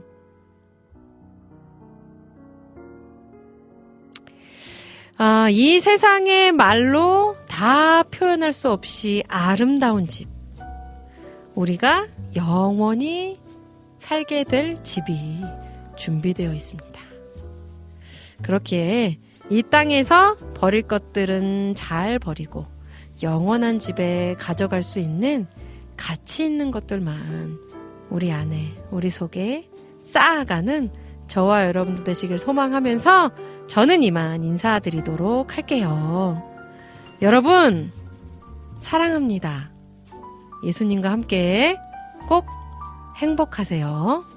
아, 이 세상의 말로 다 표현할 수 없이 아름다운 집. 우리가 영원히 살게 될 집이 준비되어 있습니다. 그렇기에 이 땅에서 버릴 것들은 잘 버리고 영원한 집에 가져갈 수 있는 가치 있는 것들만 우리 안에, 우리 속에 쌓아가는 저와 여러분들 되시길 소망하면서 저는 이만 인사드리도록 할게요. 여러분, 사랑합니다. 예수님과 함께 꼭 행복하세요.